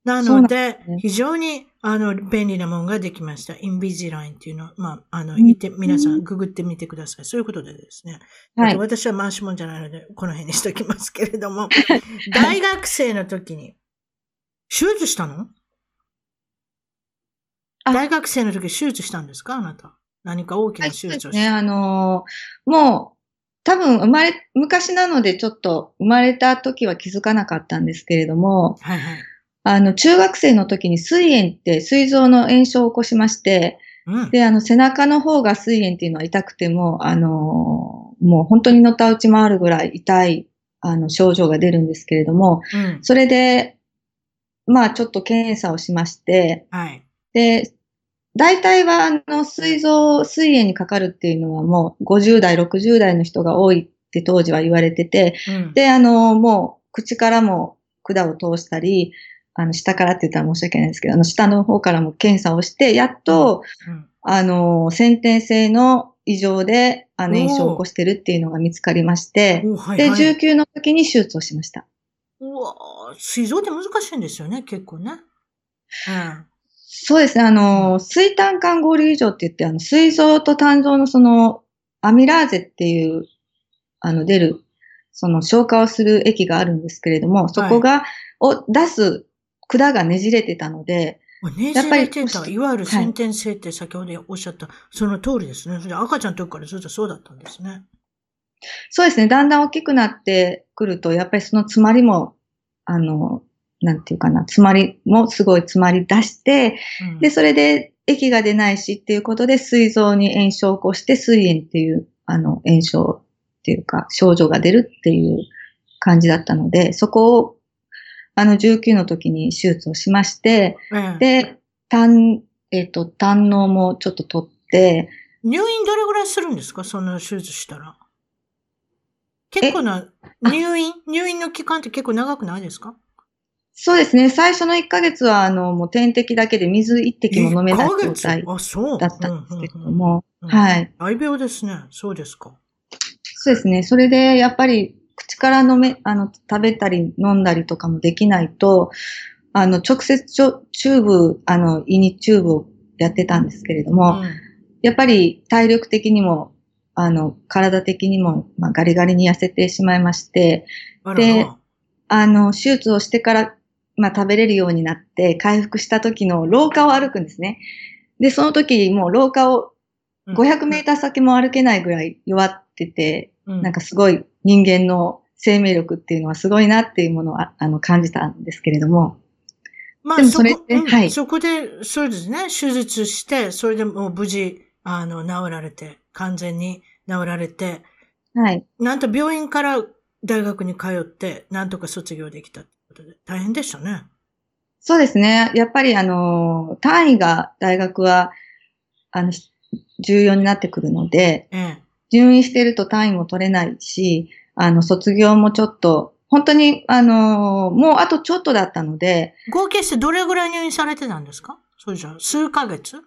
なので非常に、あの、便利なものができました。インビジラインっていうの。まあ、あの、うん言って、皆さん、ググってみてください。そういうことでですね。はいえっと私は回しもんじゃないので、この辺にしときますけれども。大学生の時に、手術したの？あ大学生の時手術したんですか？あなた。何か大きなはい、手。術をした。あのーもう、多分生まれ、昔なのでちょっと生まれた時は気づかなかったんですけれども、はいはい。あの、中学生の時に膵炎って膵臓の炎症を起こしまして、うん。で、あの、背中の方が膵炎っていうのは痛くても、あのーもう本当にのたうち回るぐらい痛い、あの、症状が出るんですけれども、うん。それで、まあちょっと検査をしまして、はい。で、大体は、あの、膵臓、膵炎にかかるっていうのはもう50代、60代の人が多いって当時は言われてて、うん。で、あの、もう口からも管を通したり、あの、下からって言ったら申し訳ないんですけど、あの、下の方からも検査をして、やっと、うんあの、先天性の異常で、あの、炎症を起こしてるっていうのが見つかりまして、おはいで、はい、19の時に手術をしました。うわー膵臓って難しいんですよね、結構ね。うん。そうですね、あの、水炭管合流異常って言って、あの、膵臓と胆臓のその、アミラーゼっていう、あの、出る、その消化をする液があるんですけれども、そこが、を出す管がねじれてたので、ねじやっぱりれてた、いわゆる先天性って先ほどおっしゃった、その通りですね。それで赤ちゃんの時からずっとそうだったんですね。そうですね、だんだん大きくなってくると、やっぱりその詰まりも、あの、なんていうかな、詰まりもすごい詰まり出して、うん、で、それで液が出ないしっていうことで、膵臓に炎症を起こして、膵炎っていう、あの、炎症っていうか、症状が出るっていう感じだったので、そこを、あの、19の時に手術をしまして、ええで、胆、えっ、と、胆のもちょっと取って、入院どれぐらいするんですか？その手術したら。結構な、入院？入院の期間って結構長くないですか？そうですね、最初の1ヶ月は、あの、もう点滴だけで水1滴も飲めない1ヶ状月態。だったんですけれどうんうんも、うんはい。大病ですね。そうですか。そうですね。それで、やっぱり、口から飲め、あの、食べたり飲んだりとかもできないと、あの、直接ちょチューブ、あの、胃にチューブをやってたんですけれども、うんやっぱり体力的にも、あの、体的にも、まあ、ガリガリに痩せてしまいまして、でらあの、手術をしてから、まあ、食べれるようになって、回復した時の廊下を歩くんですね。で、その時、もう廊下を500メーター先も歩けないぐらい弱ってて、うんなんかすごい人間の生命力っていうのはすごいなっていうものをああの感じたんですけれども。まあ、でもそれってこうんはいそこで、そうですね、手術して、それでもう無事、あの、治られて、完全に治られて、はい。なんと病院から大学に通って、なんとか卒業できた大変でしたね。そうですね。やっぱりあの、単位が大学は、あの、し重要になってくるので、ええ。入院してると単位も取れないし、あの、卒業もちょっと、本当に、あの、もうあとちょっとだったので、合計してどれぐらい入院されてたんですか？そうじゃ、数ヶ月？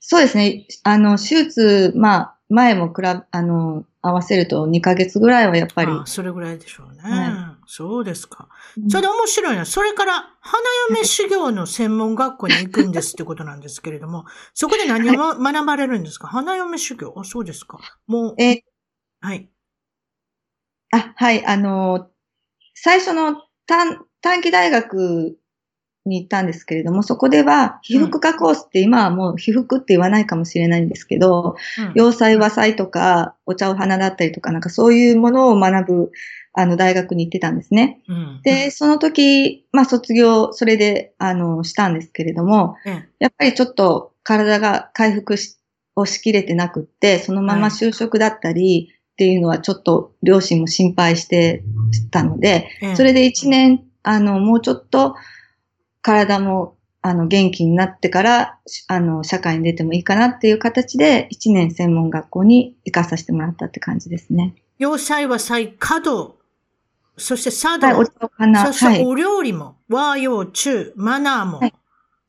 そうですね。あの、手術、まあ、前も比べ、あの、合わせると2ヶ月ぐらいはやっぱり。あそれぐらいでしょうね。はそうですか。うん。それで面白いな。それから、花嫁修行の専門学校に行くんですってことなんですけれども、そこで何をま学ばれるんですか？花嫁修行？あ、そうですか。もう、えはい。あ、はい、あの、最初の短短期大学に行ったんですけれども、そこでは、被服科コースって今はもう被服って言わないかもしれないんですけど、うん。洋裁和裁とか、お茶お花だったりとか、なんかそういうものを学ぶ、あの、大学に行ってたんですね。うんで、その時、まあ卒業、それで、あの、したんですけれども、ええやっぱりちょっと体が回復しをしきれてなくって、そのまま就職だったりっていうのはちょっと両親も心配してたので、ええそれで一年、あの、もうちょっと体も、あの、元気になってから、しあの、社会に出てもいいかなっていう形で、一年専門学校に行かさせてもらったって感じですね。洋裁和裁、華道、そして茶道、はい、おそしはい。てお料理も、和洋中、マナーも、はい。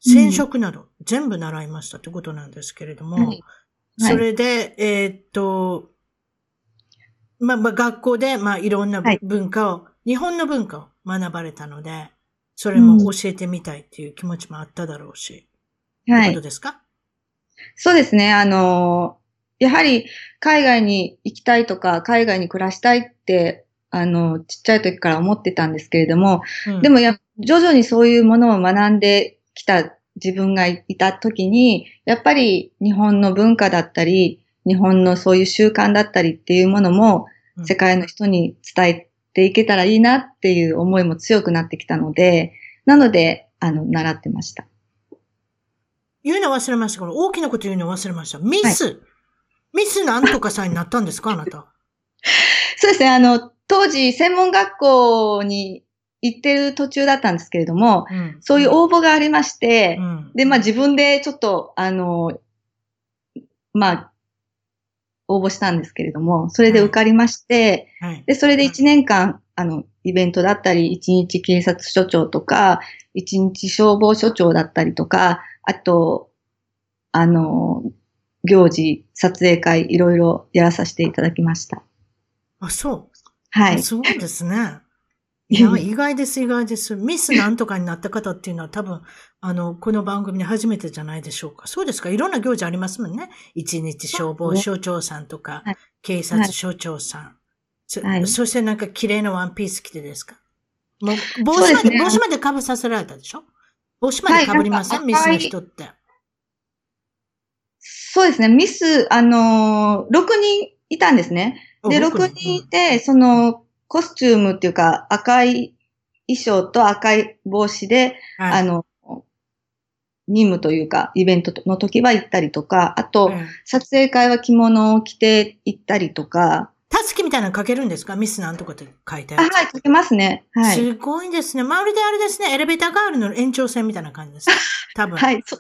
染色など、全部習いましたということなんですけれども、それで、えーっと、まあ、まあ、学校で、まあ、いろんなはい。文化を、日本の文化を学ばれたので、それも教えてみたいっていう気持ちもあっただろうし、はい。ということ。ですか？そうですね。あの、やはり海外に行きたいとか、海外に暮らしたいって、あの、ちっちゃい時から思ってたんですけれども、うんでもや、徐々にそういうものを学んできた自分がいた時に、やっぱり日本の文化だったり、日本のそういう習慣だったりっていうものもうん世界の人に伝えていけたらいいなっていう思いも強くなってきたので、なので、あの、習ってました。言うの忘れました。これ大きなこと言うの忘れました。ミス、ミスなんとかさんになったんですかあなた。そうですね。あの、当時、専門学校に行ってる途中だったんですけれども、うんそういう応募がありまして、うんで、まあ自分でちょっと、あの、まあ、応募したんですけれども、それで受かりまして、はい。で、それで1年間、あの、イベントだったり、1日警察署長とか、1日消防署長だったりとか、あと、あの、行事、撮影会、いろいろやらさせていただきました。あ、そう。はい。そうですね。いや、意外です、意外です。ミスなんとかになった方っていうのは多分、あの、この番組で初めてじゃないでしょうか。そうですか？いろんな行事ありますもんね。一日消防署長さんとか、はい警察署長さん。そはいそしてなんか綺麗なワンピース着てですか？もう、帽子まで、ですね帽子まで被させられたでしょ？帽子まで被りません、はいミスの人って。そうですね。ミス、あのー、6人いたんですね。で、お僕6人いて、その、コスチュームっていうか、赤い衣装と赤い帽子で、はいあの、任務というか、イベントの時は行ったりとか、あと、ええ撮影会は着物を着て行ったりとか、たすきみたいなの書けるんですか？ミスなんとかって書いてああ、る。はい、書けますね。はい。すごいですね。まるであれですね、エレベーターガールの延長線みたいな感じです。多分。はい、そ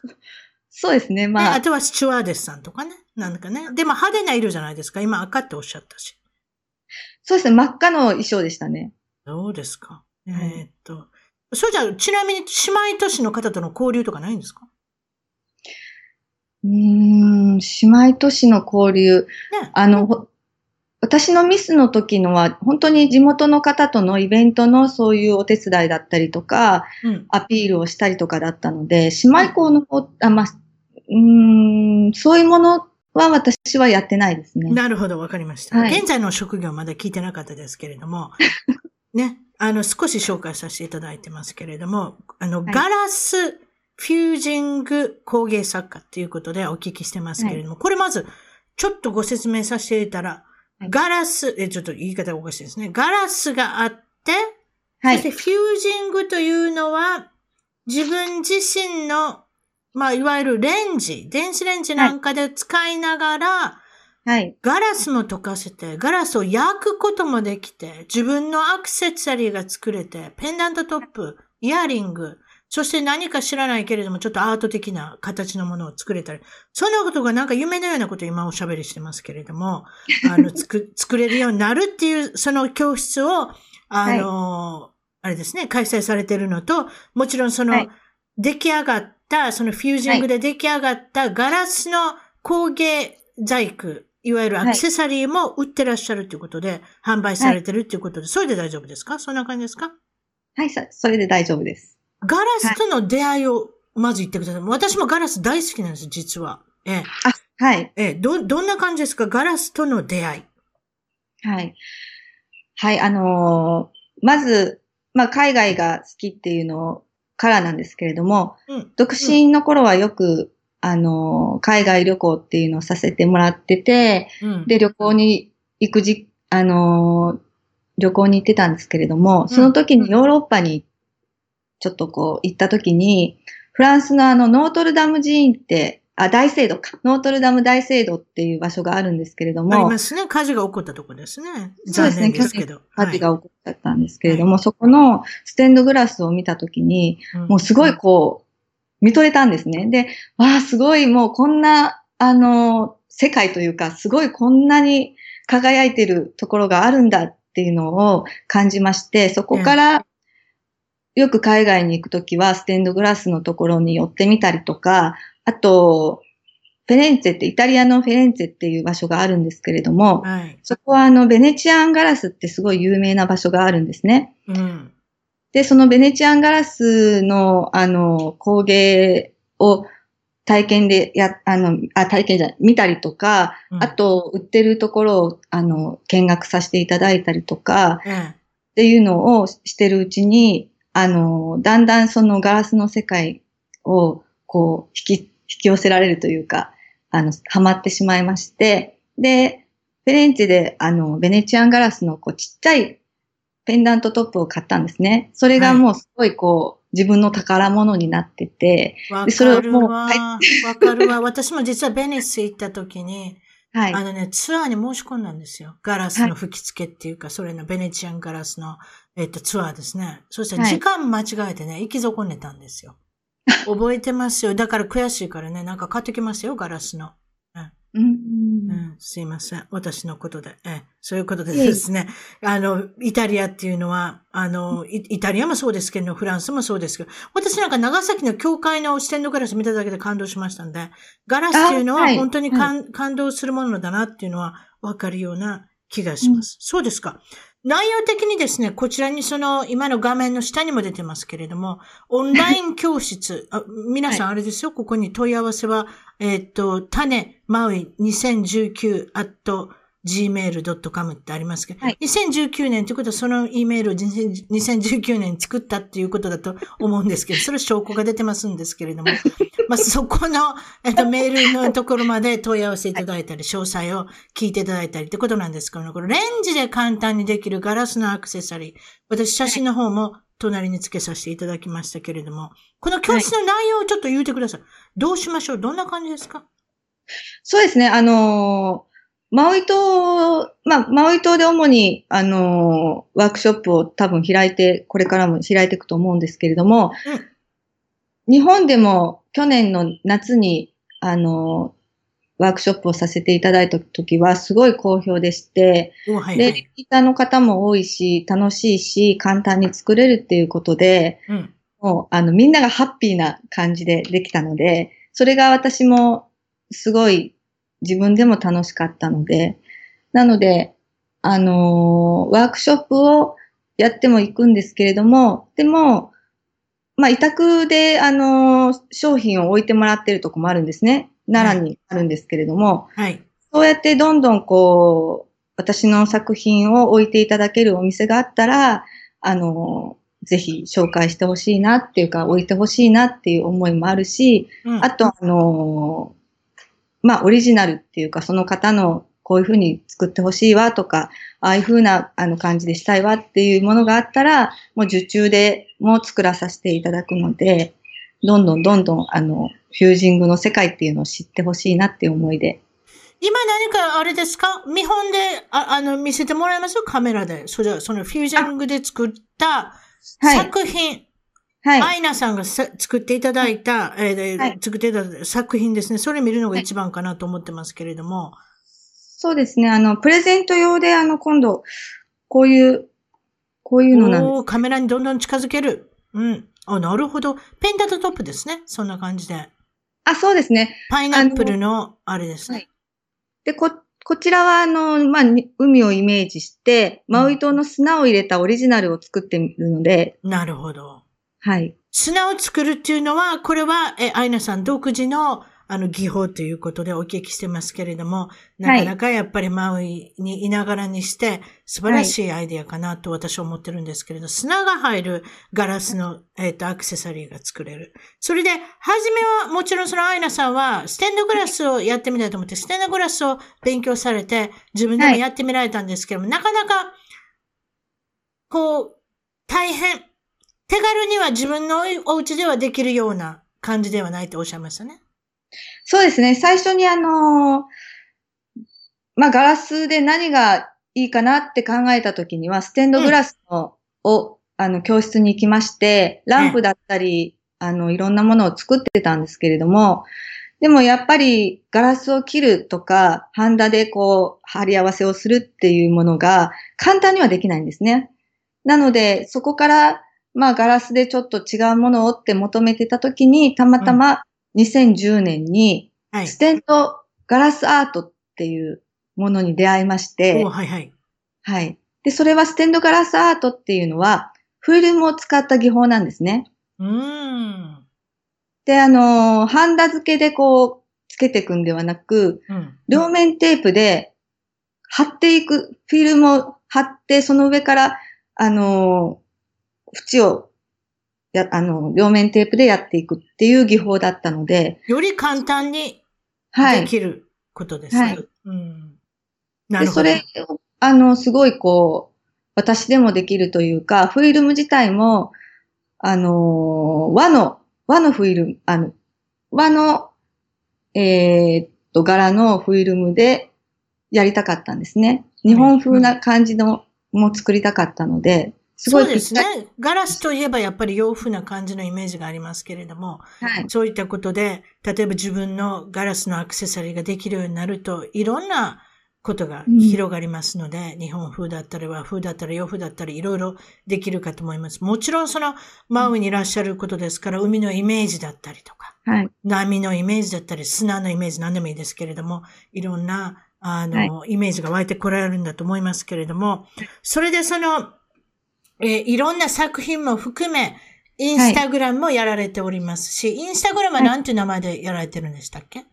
そうですね。ねまあ、あとはスチュワーデスさんとかね。なんかね。でも派手な色じゃないですか。今赤っておっしゃったし。そうですね。真っ赤の衣装でしたね。どうですか、んえーっと。それじゃあ、ちなみに姉妹都市の方との交流とかないんですか？うーん、姉妹都市の交流。ね。あの、ほ私のミスの時のは、本当に地元の方とのイベントのそういうお手伝いだったりとか、うん。アピールをしたりとかだったので、姉妹校の方、あ、まあ、うーん、そういうものは私はやってないですね。なるほど、わかりました。はい現在の職業まだ聞いてなかったですけれども、ね。あの、少し紹介させていただいてますけれども、あの、はいガラスフュージング工芸作家っていうことでお聞きしてますけれども、これまず、ちょっとご説明させていたら、はいガラス、え、ちょっと言い方がおかしいですね。ガラスがあって、はい。そしてフュージングというのは、自分自身の、まあ、いわゆるレンジ、電子レンジなんかで使いながら、はい。ガラスも溶かせて、ガラスを焼くこともできて、自分のアクセサリーが作れて、ペンダントトップ、イヤリング、そして何か知らないけれども、ちょっとアート的な形のものを作れたり、そんなことがなんか夢のようなことを今おしゃべりしてますけれども、あの、つく、作れるようになるっていう、その教室を、あの、あれですね、開催されているのと、もちろんその、はい出来上がった、そのフュージングで出来上がったガラスの工芸細工、いわゆるアクセサリーも売ってらっしゃるということで、販売されてるっていうことで、それで大丈夫ですか？そんな感じですか？はい、さそれで大丈夫です。ガラスとの出会いをまず言ってください。私もガラス大好きなんです、実は。ええ、あ、はい。ええ、ど、どんな感じですか？ガラスとの出会い。はい。はい、あのーまず、まあ、海外が好きっていうのからなんですけれども、うん。独身の頃はよく、あのー海外旅行っていうのをさせてもらってて、うん。で、旅行に行くじ、あのー旅行に行ってたんですけれども、その時にヨーロッパにちょっとこう行った時に、フランスのあのノートルダム寺院って、あ、大聖堂か。ノートルダム大聖堂っていう場所があるんですけれどありも、ますね。火事が起こったとこですね。そうですね残念ですけど。火事がは起こっちゃったんですけれども、そこのステンドグラスを見たときに、いうんもうすごいこう、見とれたんですね。で、わあ、すごいもうこんな、あの、世界というか、すごいこんなに輝いてるところがあるんだっていうのを感じまして、そこから、よく海外に行くときは、ステンドグラスのところに寄ってみたりとか、あと、フェレンツェって、イタリアのフェレンツェっていう場所があるんですけれども、はい。そこはあの、ベネチアンガラスってすごい有名な場所があるんですね。うん。で、そのベネチアンガラスの、あの、工芸を体験でや、あの、あ、体験じゃない、見たりとか、うんあ、と、売ってるところを、あの、見学させていただいたりとか、ええ。っていうのをしてるうちに、あの、だんだんそのガラスの世界を、こう、引き、引き寄せられるというか、あの、ハマってしまいまして、で、フェレンチェで、あの、ベネチアンガラスの、こう、ちっちゃいペンダントトップを買ったんですね。それがもうすごいこう、自分の宝物になってて、わでそれをもうかるわ。わかるわ。私も実はベニス行った時に、はい。あのね、ツアーに申し込んだんですよ。ガラスの吹き付けっていうか、それのベネチアンガラスの、えっと、ツアーですね。そしたらはい時間間違えてね、行き損ねたんですよ。覚えてますよ。だから悔しいからね、なんか買ってきますよ、ガラスの。うん。うんすいません。私のことで。えそういうことでですね。あの、イタリアっていうのは、あの、イタリアもそうですけど、フランスもそうですけど、私なんか長崎の教会のステンドガラス見ただけで感動しましたんで、ガラスっていうのは本当に感はい、感動するものだなっていうのはわかるような気がします。うん、そうですか。内容的にですね、こちらにその、今の画面の下にも出てますけれども、オンライン 教室、あ皆さんあれですよ、はい、ここに問い合わせは、えっ、と、種、マウイ2019 at gmail.com ってありますけど、はい、2019年ということはその E メールを2019年作ったっていうことだと思うんですけど、それ証拠が出てますんですけれども、まあそこの、えっと、メールのところまで問い合わせいただいたり、詳細を聞いていただいたりってことなんですけど、これレンジで簡単にできるガラスのアクセサリー、私写真の方も隣に付けさせていただきましたけれども、この教室の内容をちょっと言うてください。どうしましょう？どんな感じですか？そうですね、あのーマウイ島、まあ、マウイ島で主に、あのー、ワークショップを多分開いて、これからも開いていくと思うんですけれども、うん、日本でも去年の夏に、あのー、ワークショップをさせていただいた時はすごい好評でして、はいはい、で、リピーターの方も多いし、楽しいし、簡単に作れるっていうことで、うん、もう、あの、みんながハッピーな感じでできたので、それが私もすごい自分でも楽しかったので、なので、あのー、ワークショップをやっても行くんですけれども、でも、まあ、委託で、あのー、商品を置いてもらってるとこもあるんですね。奈良にあるんですけれども、はい。そうやってどんどんこう、私の作品を置いていただけるお店があったら、あのー、ぜひ紹介してほしいなっていうか、置いてほしいなっていう思いもあるし、うん、あと、あのまあ、オリジナルっていうか、その方のこういうふうに作ってほしいわとか、ああいうふうなあの感じでしたいわっていうものがあったら、もう受注でも作らさせていただくので、どんどんどんどんあの、フュージングの世界っていうのを知ってほしいなっていう思いで。今何かあれですか？見本で、ああの、見せてもらえますカメラで。それは、そのフュージングで作った作品。はいはい。アイナさんが作っていただいた、えーはい、作っていただいた作品ですね。それ見るのが一番かなと思ってますけれども。そうですね。あの、プレゼント用で、あの、今度、こういう、こういうのなん。おカメラにどんどん近づける。うん。あ、なるほど。ペンタトトップですね。そんな感じで。あ、そうですね。パイナップルの、あれですね。はい、で、こ、こちらは、あの、まあ、海をイメージして、マウイ島の砂を入れたオリジナルを作ってみるので。なるほど。はい。砂を作るっていうのは、これは、え、アイナさん独自の、あの、技法ということでお聞きしてますけれども、なかなかやっぱりマウイにいながらにして、素晴らしいアイディアかなと私は思ってるんですけれど、砂が入るガラスの、えっ、ー、と、アクセサリーが作れる。それで、はじめは、もちろんそのアイナさんは、ステンドグラスをやってみたいと思って、ステンドグラスを勉強されて、自分でもやってみられたんですけども、はい、なかなか、こう、大変。手軽には自分のお家ではできるような感じではないとおっしゃいましたね。そうですね。最初にあのまあ、ガラスで何がいいかなって考えたときには、ステンドグラスの、うん、を、あの、教室に行きまして、ランプだったり、あの、いろんなものを作ってたんですけれども、でもやっぱりガラスを切るとか、ハンダでこう、貼り合わせをするっていうものが簡単にはできないんですね。なので、そこからまあガラスでちょっと違うものをって求めてた時に、たまたま2010年に、ステントガラスアートっていうものに出会いまして、はいはい。はい。で、それはステンドガラスアートっていうのは、フィルムを使った技法なんですね。うん。で、あの、ハンダ付けでこう、つけていくんではなく、うん、両面テープで貼っていく、フィルムを貼って、その上から、あの、縁をや、あの、両面テープでやっていくっていう技法だったので。より簡単にできることですね。はい。うん、なるほど。それあの、すごいこう、私でもできるというか、フィルム自体も、あの、和の、和のフィルム、あの、和の、えー、っと、柄のフィルムでやりたかったんですね。日本風な感じのも作りたかったので、そうですね。ガラスといえばやっぱり洋風な感じのイメージがありますけれども、はい。そういったことで、例えば自分のガラスのアクセサリーができるようになると、いろんなことが広がりますので、日本風だったり和風だったり洋風だったりいろいろできるかと思います。もちろんそのマウイにいらっしゃることですから、海のイメージだったりとか、はい。波のイメージだったり、砂のイメージ何でもいいですけれども、いろんな、あの、イメージが湧いてこられるんだと思いますけれども、それでその、えーいろんな作品も含め、インスタグラムもやられておりますし、インスタグラムは何ていう名前でやられてるんでしたっけ、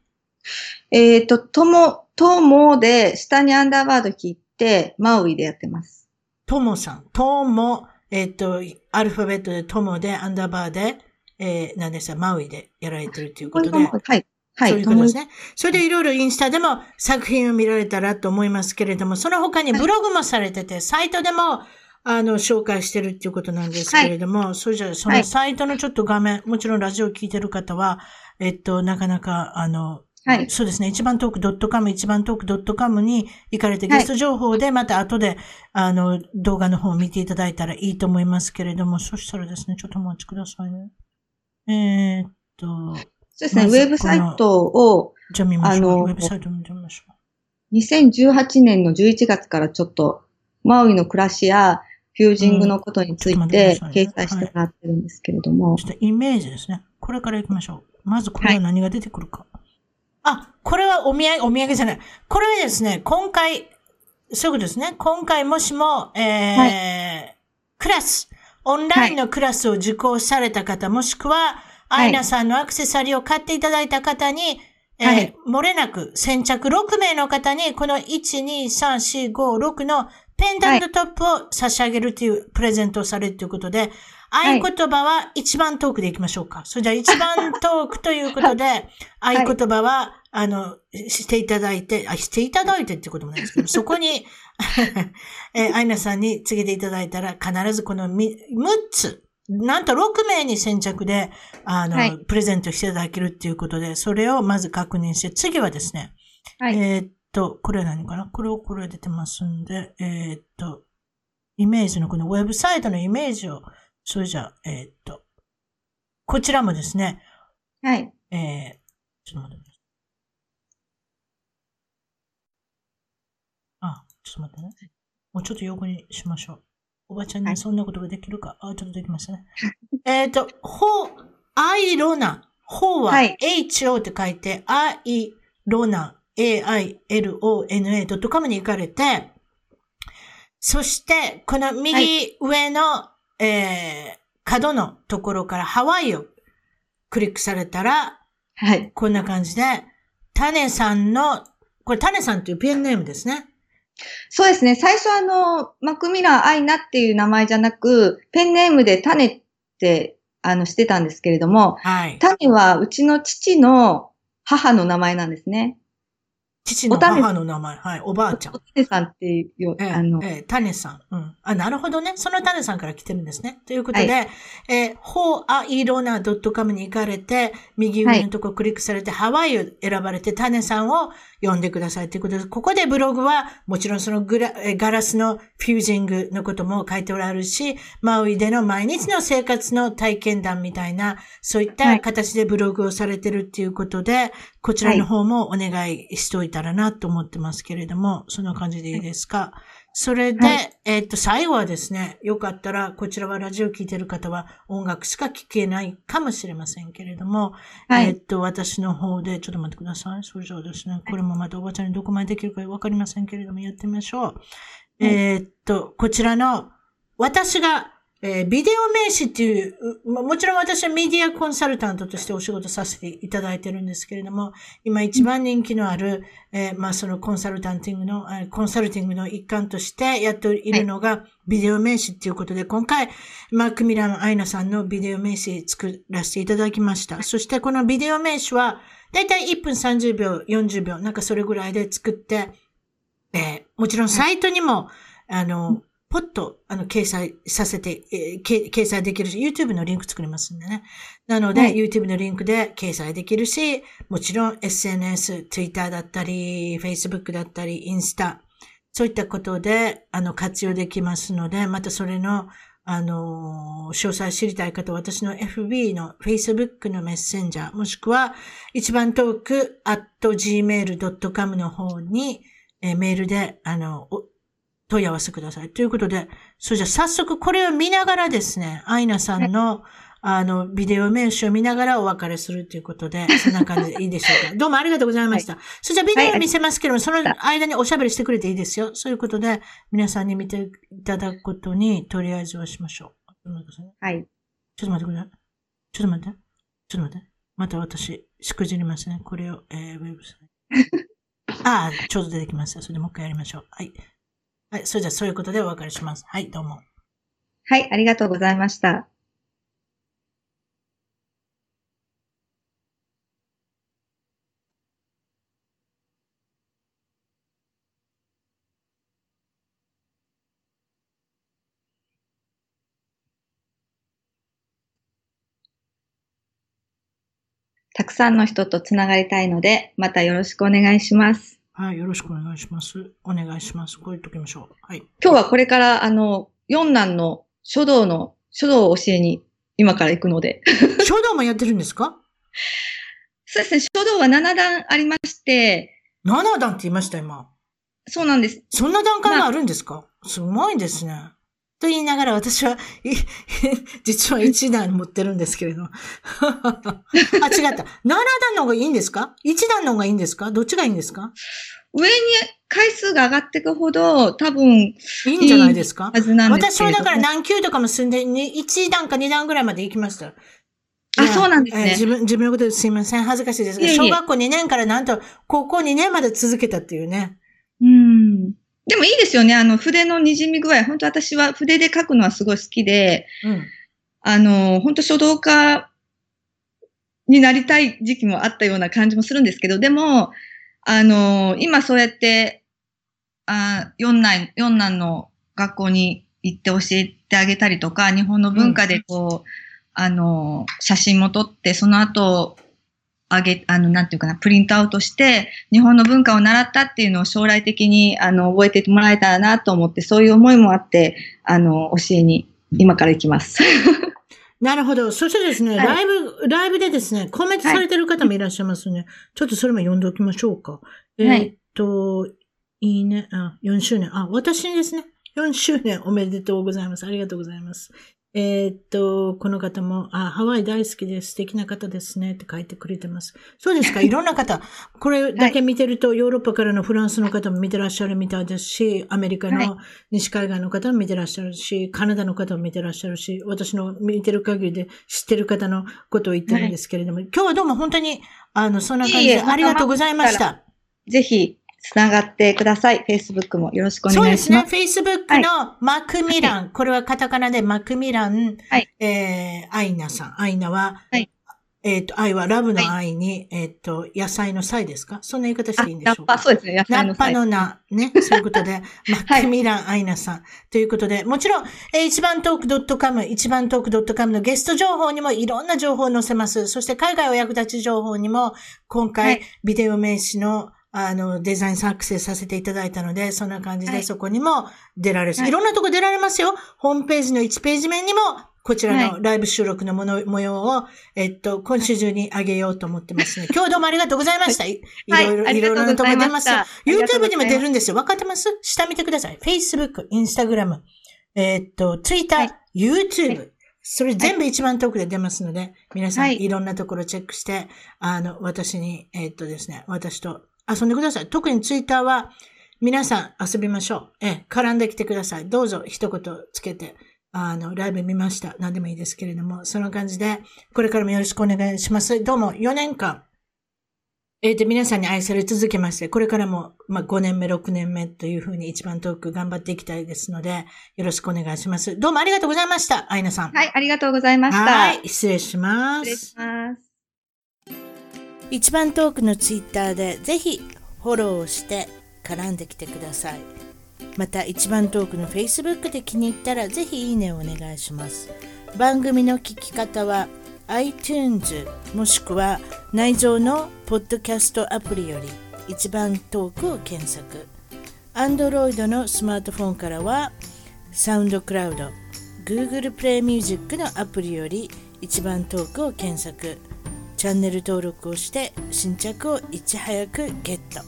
えっ、と、とも、ともで、下にアンダーバード引いて、マウイでやってます。ともさん。とも、えっ、と、アルファベットでともで、アンダーバーで、えー、何でしたマウイでやられてるということで。はい。はい。そういうことですね。それでいろいろインスタでも作品を見られたらと思いますけれども、その他にブログもされてて、サイトでも、あの、紹介してるっていうことなんですけれども、それじゃあ、そのサイトのちょっと画面、もちろんラジオを聞いてる方は、えっと、なかなか、あの、はい。そうですね。一番トーク .com、一番トーク .com に行かれてゲスト情報で、また後で、あの、動画の方を見ていただいたらいいと思いますけれども、そしたらですね、ちょっとお待ちくださいね。えーっと、そうですね。ウェブサイトをじゃあ見ましょう。ウェブサイト見てみましょ2018年の11月からちょっと、マウイの暮らしやフュージングのことについて掲載してもらってるんですけれどもう。ち。ょっとイメージですね。これから行きましょう。まずこれは何が出てくるか。あ、これはお土産、お土産じゃない。これはですね、今回、そういうことですね。今回もしも、えークラス、オンラインのクラスを受講された方、もしくは、アイナさんのアクセサリーを買っていただいた方に、えーはい漏れなく先着6名の方に、この1、2、3、4、5、6のペンダントトップを差し上げるというプレゼントをされるということで、合はい言葉は一番トークでいきましょうか。それじゃあ一番トークということで、合言葉は、あの、していただいて、あ、していただいてっていうこともないですけど、そこに、えーアイナさんに告げていただいたら、必ずこのみ6つ、なんと6名に先着で、あの、はいプレゼントしていただけるっていうことで、それをまず確認して、次はですね、はい。えと、これは何かな？これをこれ出てますんで、えーっと、イメージのこのウェブサイトのイメージを、それじゃあ、えーっと、こちらもですね、はい。えー、ちょっと待ってください。あ、ちょっと待ってね。もうちょっと横にしましょう。おばちゃんはいにそんなことができるか？あ、ちょっとできましたね。えっと、ほ、アイロナ。ほははい HO って書いて、アイロナ、AILONA.com に行かれて、そして、この右上の、えー、角のところからハワイをクリックされたら、はい。こんな感じで、タネさんの、これタネさんというペンネームですね。そうですね。最初あの、マクミラーアイナっていう名前じゃなく、ペンネームでタネって、あの、してたんですけれども、はい。タネはうちの父の母の名前なんですね。父の母の名前。はい。おばあちゃんお。タネさんっていう、ええあの、ええ、タネさん。うん。あ、なるほどね。そのタネさんから来てるんですね。ということで、はえー、ほあいろな .com に行かれて、右上のところクリックされて、ハワイを選ばれて、タネさんを呼んでくださいということです。ここでブログは、もちろんそのグラえーガラスのフュージングのことも書いておられるし、マウイでの毎日の生活の体験談みたいな、そういった形でブログをされてるっていうことで、こちらの方もお願いしといたらなと思ってますけれども、そんな感じでいいですか？それで、はえっと、最後はですね、よかったら、こちらはラジオ聞いてる方は音楽しか聞けないかもしれませんけれども、はい。えっと、私の方で、ちょっと待ってください。それじゃあですね、これもまたおばちゃんにどこまでできるかわかりませんけれども、やってみましょう。えっと、こちらの、私が、えービデオ名詞っていう、もちろん私はメディアコンサルタントとしてお仕事させていただいてるんですけれども、今一番人気のある、えーまあそのコンサルタンティングの、コンサルティングの一環としてやっているのが、ビデオ名詞っていうことで、今回、マーク・ミラン・アイナさんのビデオ名詞作らせていただきました。そしてこのビデオ名詞は、だいたい1分30秒、40秒、なんかそれぐらいで作って、えーもちろんサイトにも、あの、ポッと、あの、掲載させて、えーけ掲載できるし、YouTube のリンク作りますんでね。なので、はい YouTube のリンクで掲載できるし、もちろん SNS、Twitter だったり、Facebook だったり、インスタ、そういったことで、あの、活用できますので、またそれの、あのー、詳細知りたい方は私の FB の Facebook のメッセンジャー、もしくは一番トーク at gmail.com の方に、えー、メールで、あの、問い合わせください。ということで、それじゃ早速これを見ながらですね、アイナさんの、あの、ビデオ名詞を見ながらお別れするということで、そんな感じでいいでしょうか。どうもありがとうございました。はい、それじゃビデオ見せますけども、その間におしゃべりしてくれていいですよ。そういうことで、皆さんに見ていただくことに、とりあえずはしましょう。はい。ちょっと待ってください。ちょっと待って。ちょっと待って。また私、しくじりますね。これを、えー、ウェブサイト。ああ、ちょうど出てきました。それでもう一回やりましょう。はい。はい。それじゃあそういうことでお別れします。はい、どうも。はい、ありがとうございました。たくさんの人とつながりたいので、またよろしくお願いします。はい、よろしくお願いします。お願いします。こう言っときましょう。はい。今日はこれから、あの、四男の書道の、書道を教えに今から行くので。書道もやってるんですか？そうですね、書道は7段ありまして。7段って言いました、今。そうなんです。そんな段階があるんですか、まあ、すごいですね。と言いながら私は、実は1段持ってるんですけれど。あ、違った。7段の方がいいんですか ?1 段の方がいいんですか？どっちがいいんですか？上に回数が上がっていくほど、多分いいんじゃないですか？私はだから何級とかも住んで、1段か2段ぐらいまで行きました。あ、そうなんですね、自分、自分のことですいません。恥ずかしいですが、小学校2年からなんと高校2年まで続けたっていうね。うん。でもいいですよね。あの、筆の滲み具合。本当私は筆で書くのはすごい好きで、うん、あの、本当書道家になりたい時期もあったような感じもするんですけど、でも、あの、今そうやって、あ四男、四男の学校に行って教えてあげたりとか、日本の文化でこう、うん、あの、写真も撮って、その後、あげ、あの、なんていうかな、プリントアウトして、日本の文化を習ったっていうのを将来的に、あの、覚えてもらえたらなと思って、そういう思いもあって、あの、教えに、今から行きます。なるほど。そしてですね、はい、ライブ、ライブでですね、コメントされてる方もいらっしゃいますね。はい、ちょっとそれも読んでおきましょうか。えー、っと、いいね。あ、4周年。あ、私ですね。4周年おめでとうございます。ありがとうございます。えー、っと、この方も、あ、ハワイ大好きです。素敵な方ですね。って書いてくれてます。そうですか？いろんな方。これだけ見てると、ヨーロッパからのフランスの方も見てらっしゃるみたいですし、アメリカの西海岸の方も見てらっしゃるし、カナダの方も見てらっしゃるし、私の見てる限りで知ってる方のことを言ってるんですけれども、はい、今日はどうも本当に、あの、そんな感じでありがとうございました。ぜひ、つながってください。Facebook もよろしくお願いします。そうですね。Facebook のマクミラン。はい、これはカタカナでマクミラン。はい。えー、アイナさん。アイナは、はい。えっ、ー、と、愛はラブの愛に、はい、えっ、ー、と、野菜の菜ですか？そんな言い方していいんでしょうか？ラッパ、そうですね。野菜の菜。ラッパの名、ね。そういうことで、マクミラン、アイナさん。ということで、もちろん、えー、一番トーク .com、一番トーク .com のゲスト情報にもいろんな情報を載せます。そして、海外お役立ち情報にも、今回、ビデオ名詞の、あの、デザイン作成させていただいたので、そんな感じでそこにも出られるし、はい、いろんなとこ出られますよ。ホームページの1ページ目にも、こちらのライブ収録のもの、模様を、えっと、今週中にあげようと思ってますね。今日はどうもありがとうございました。いろいろ、いろいろなとこ出ます。YouTube にも出るんですよ。わかってます下見てください。Facebook、Instagram、えっと、Twitter、はい、YouTube、それ全部一番遠くで出ますので、皆さんいろんなところチェックして、あの、私に、えっとですね、私と遊んでください。特にツイッターは皆さん遊びましょう。え、絡んできてください。どうぞ一言つけて、あの、ライブ見ました。何でもいいですけれども、その感じで、これからもよろしくお願いします。どうも4年間、えっ、ー、と、皆さんに愛され続けまして、これからも、まあ、5年目、6年目というふうに一番遠く頑張っていきたいですので、よろしくお願いします。どうもありがとうございました。アイナさん。はい、ありがとうございました。はい、失礼します。失礼します。一番遠くのツイッターで、ぜひ、フォローして絡んできてください。また一番トークの Facebook で気に入ったらぜひいいねをお願いします。番組の聞き方は iTunes もしくは内蔵のポッドキャストアプリより一番トークを検索。Android のスマートフォンからはサウンドクラウド Google プレイミュージックのアプリより一番トークを検索。チャンネル登録をして新着をいち早くゲット。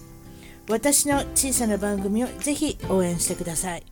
私の小さな番組をぜひ応援してください。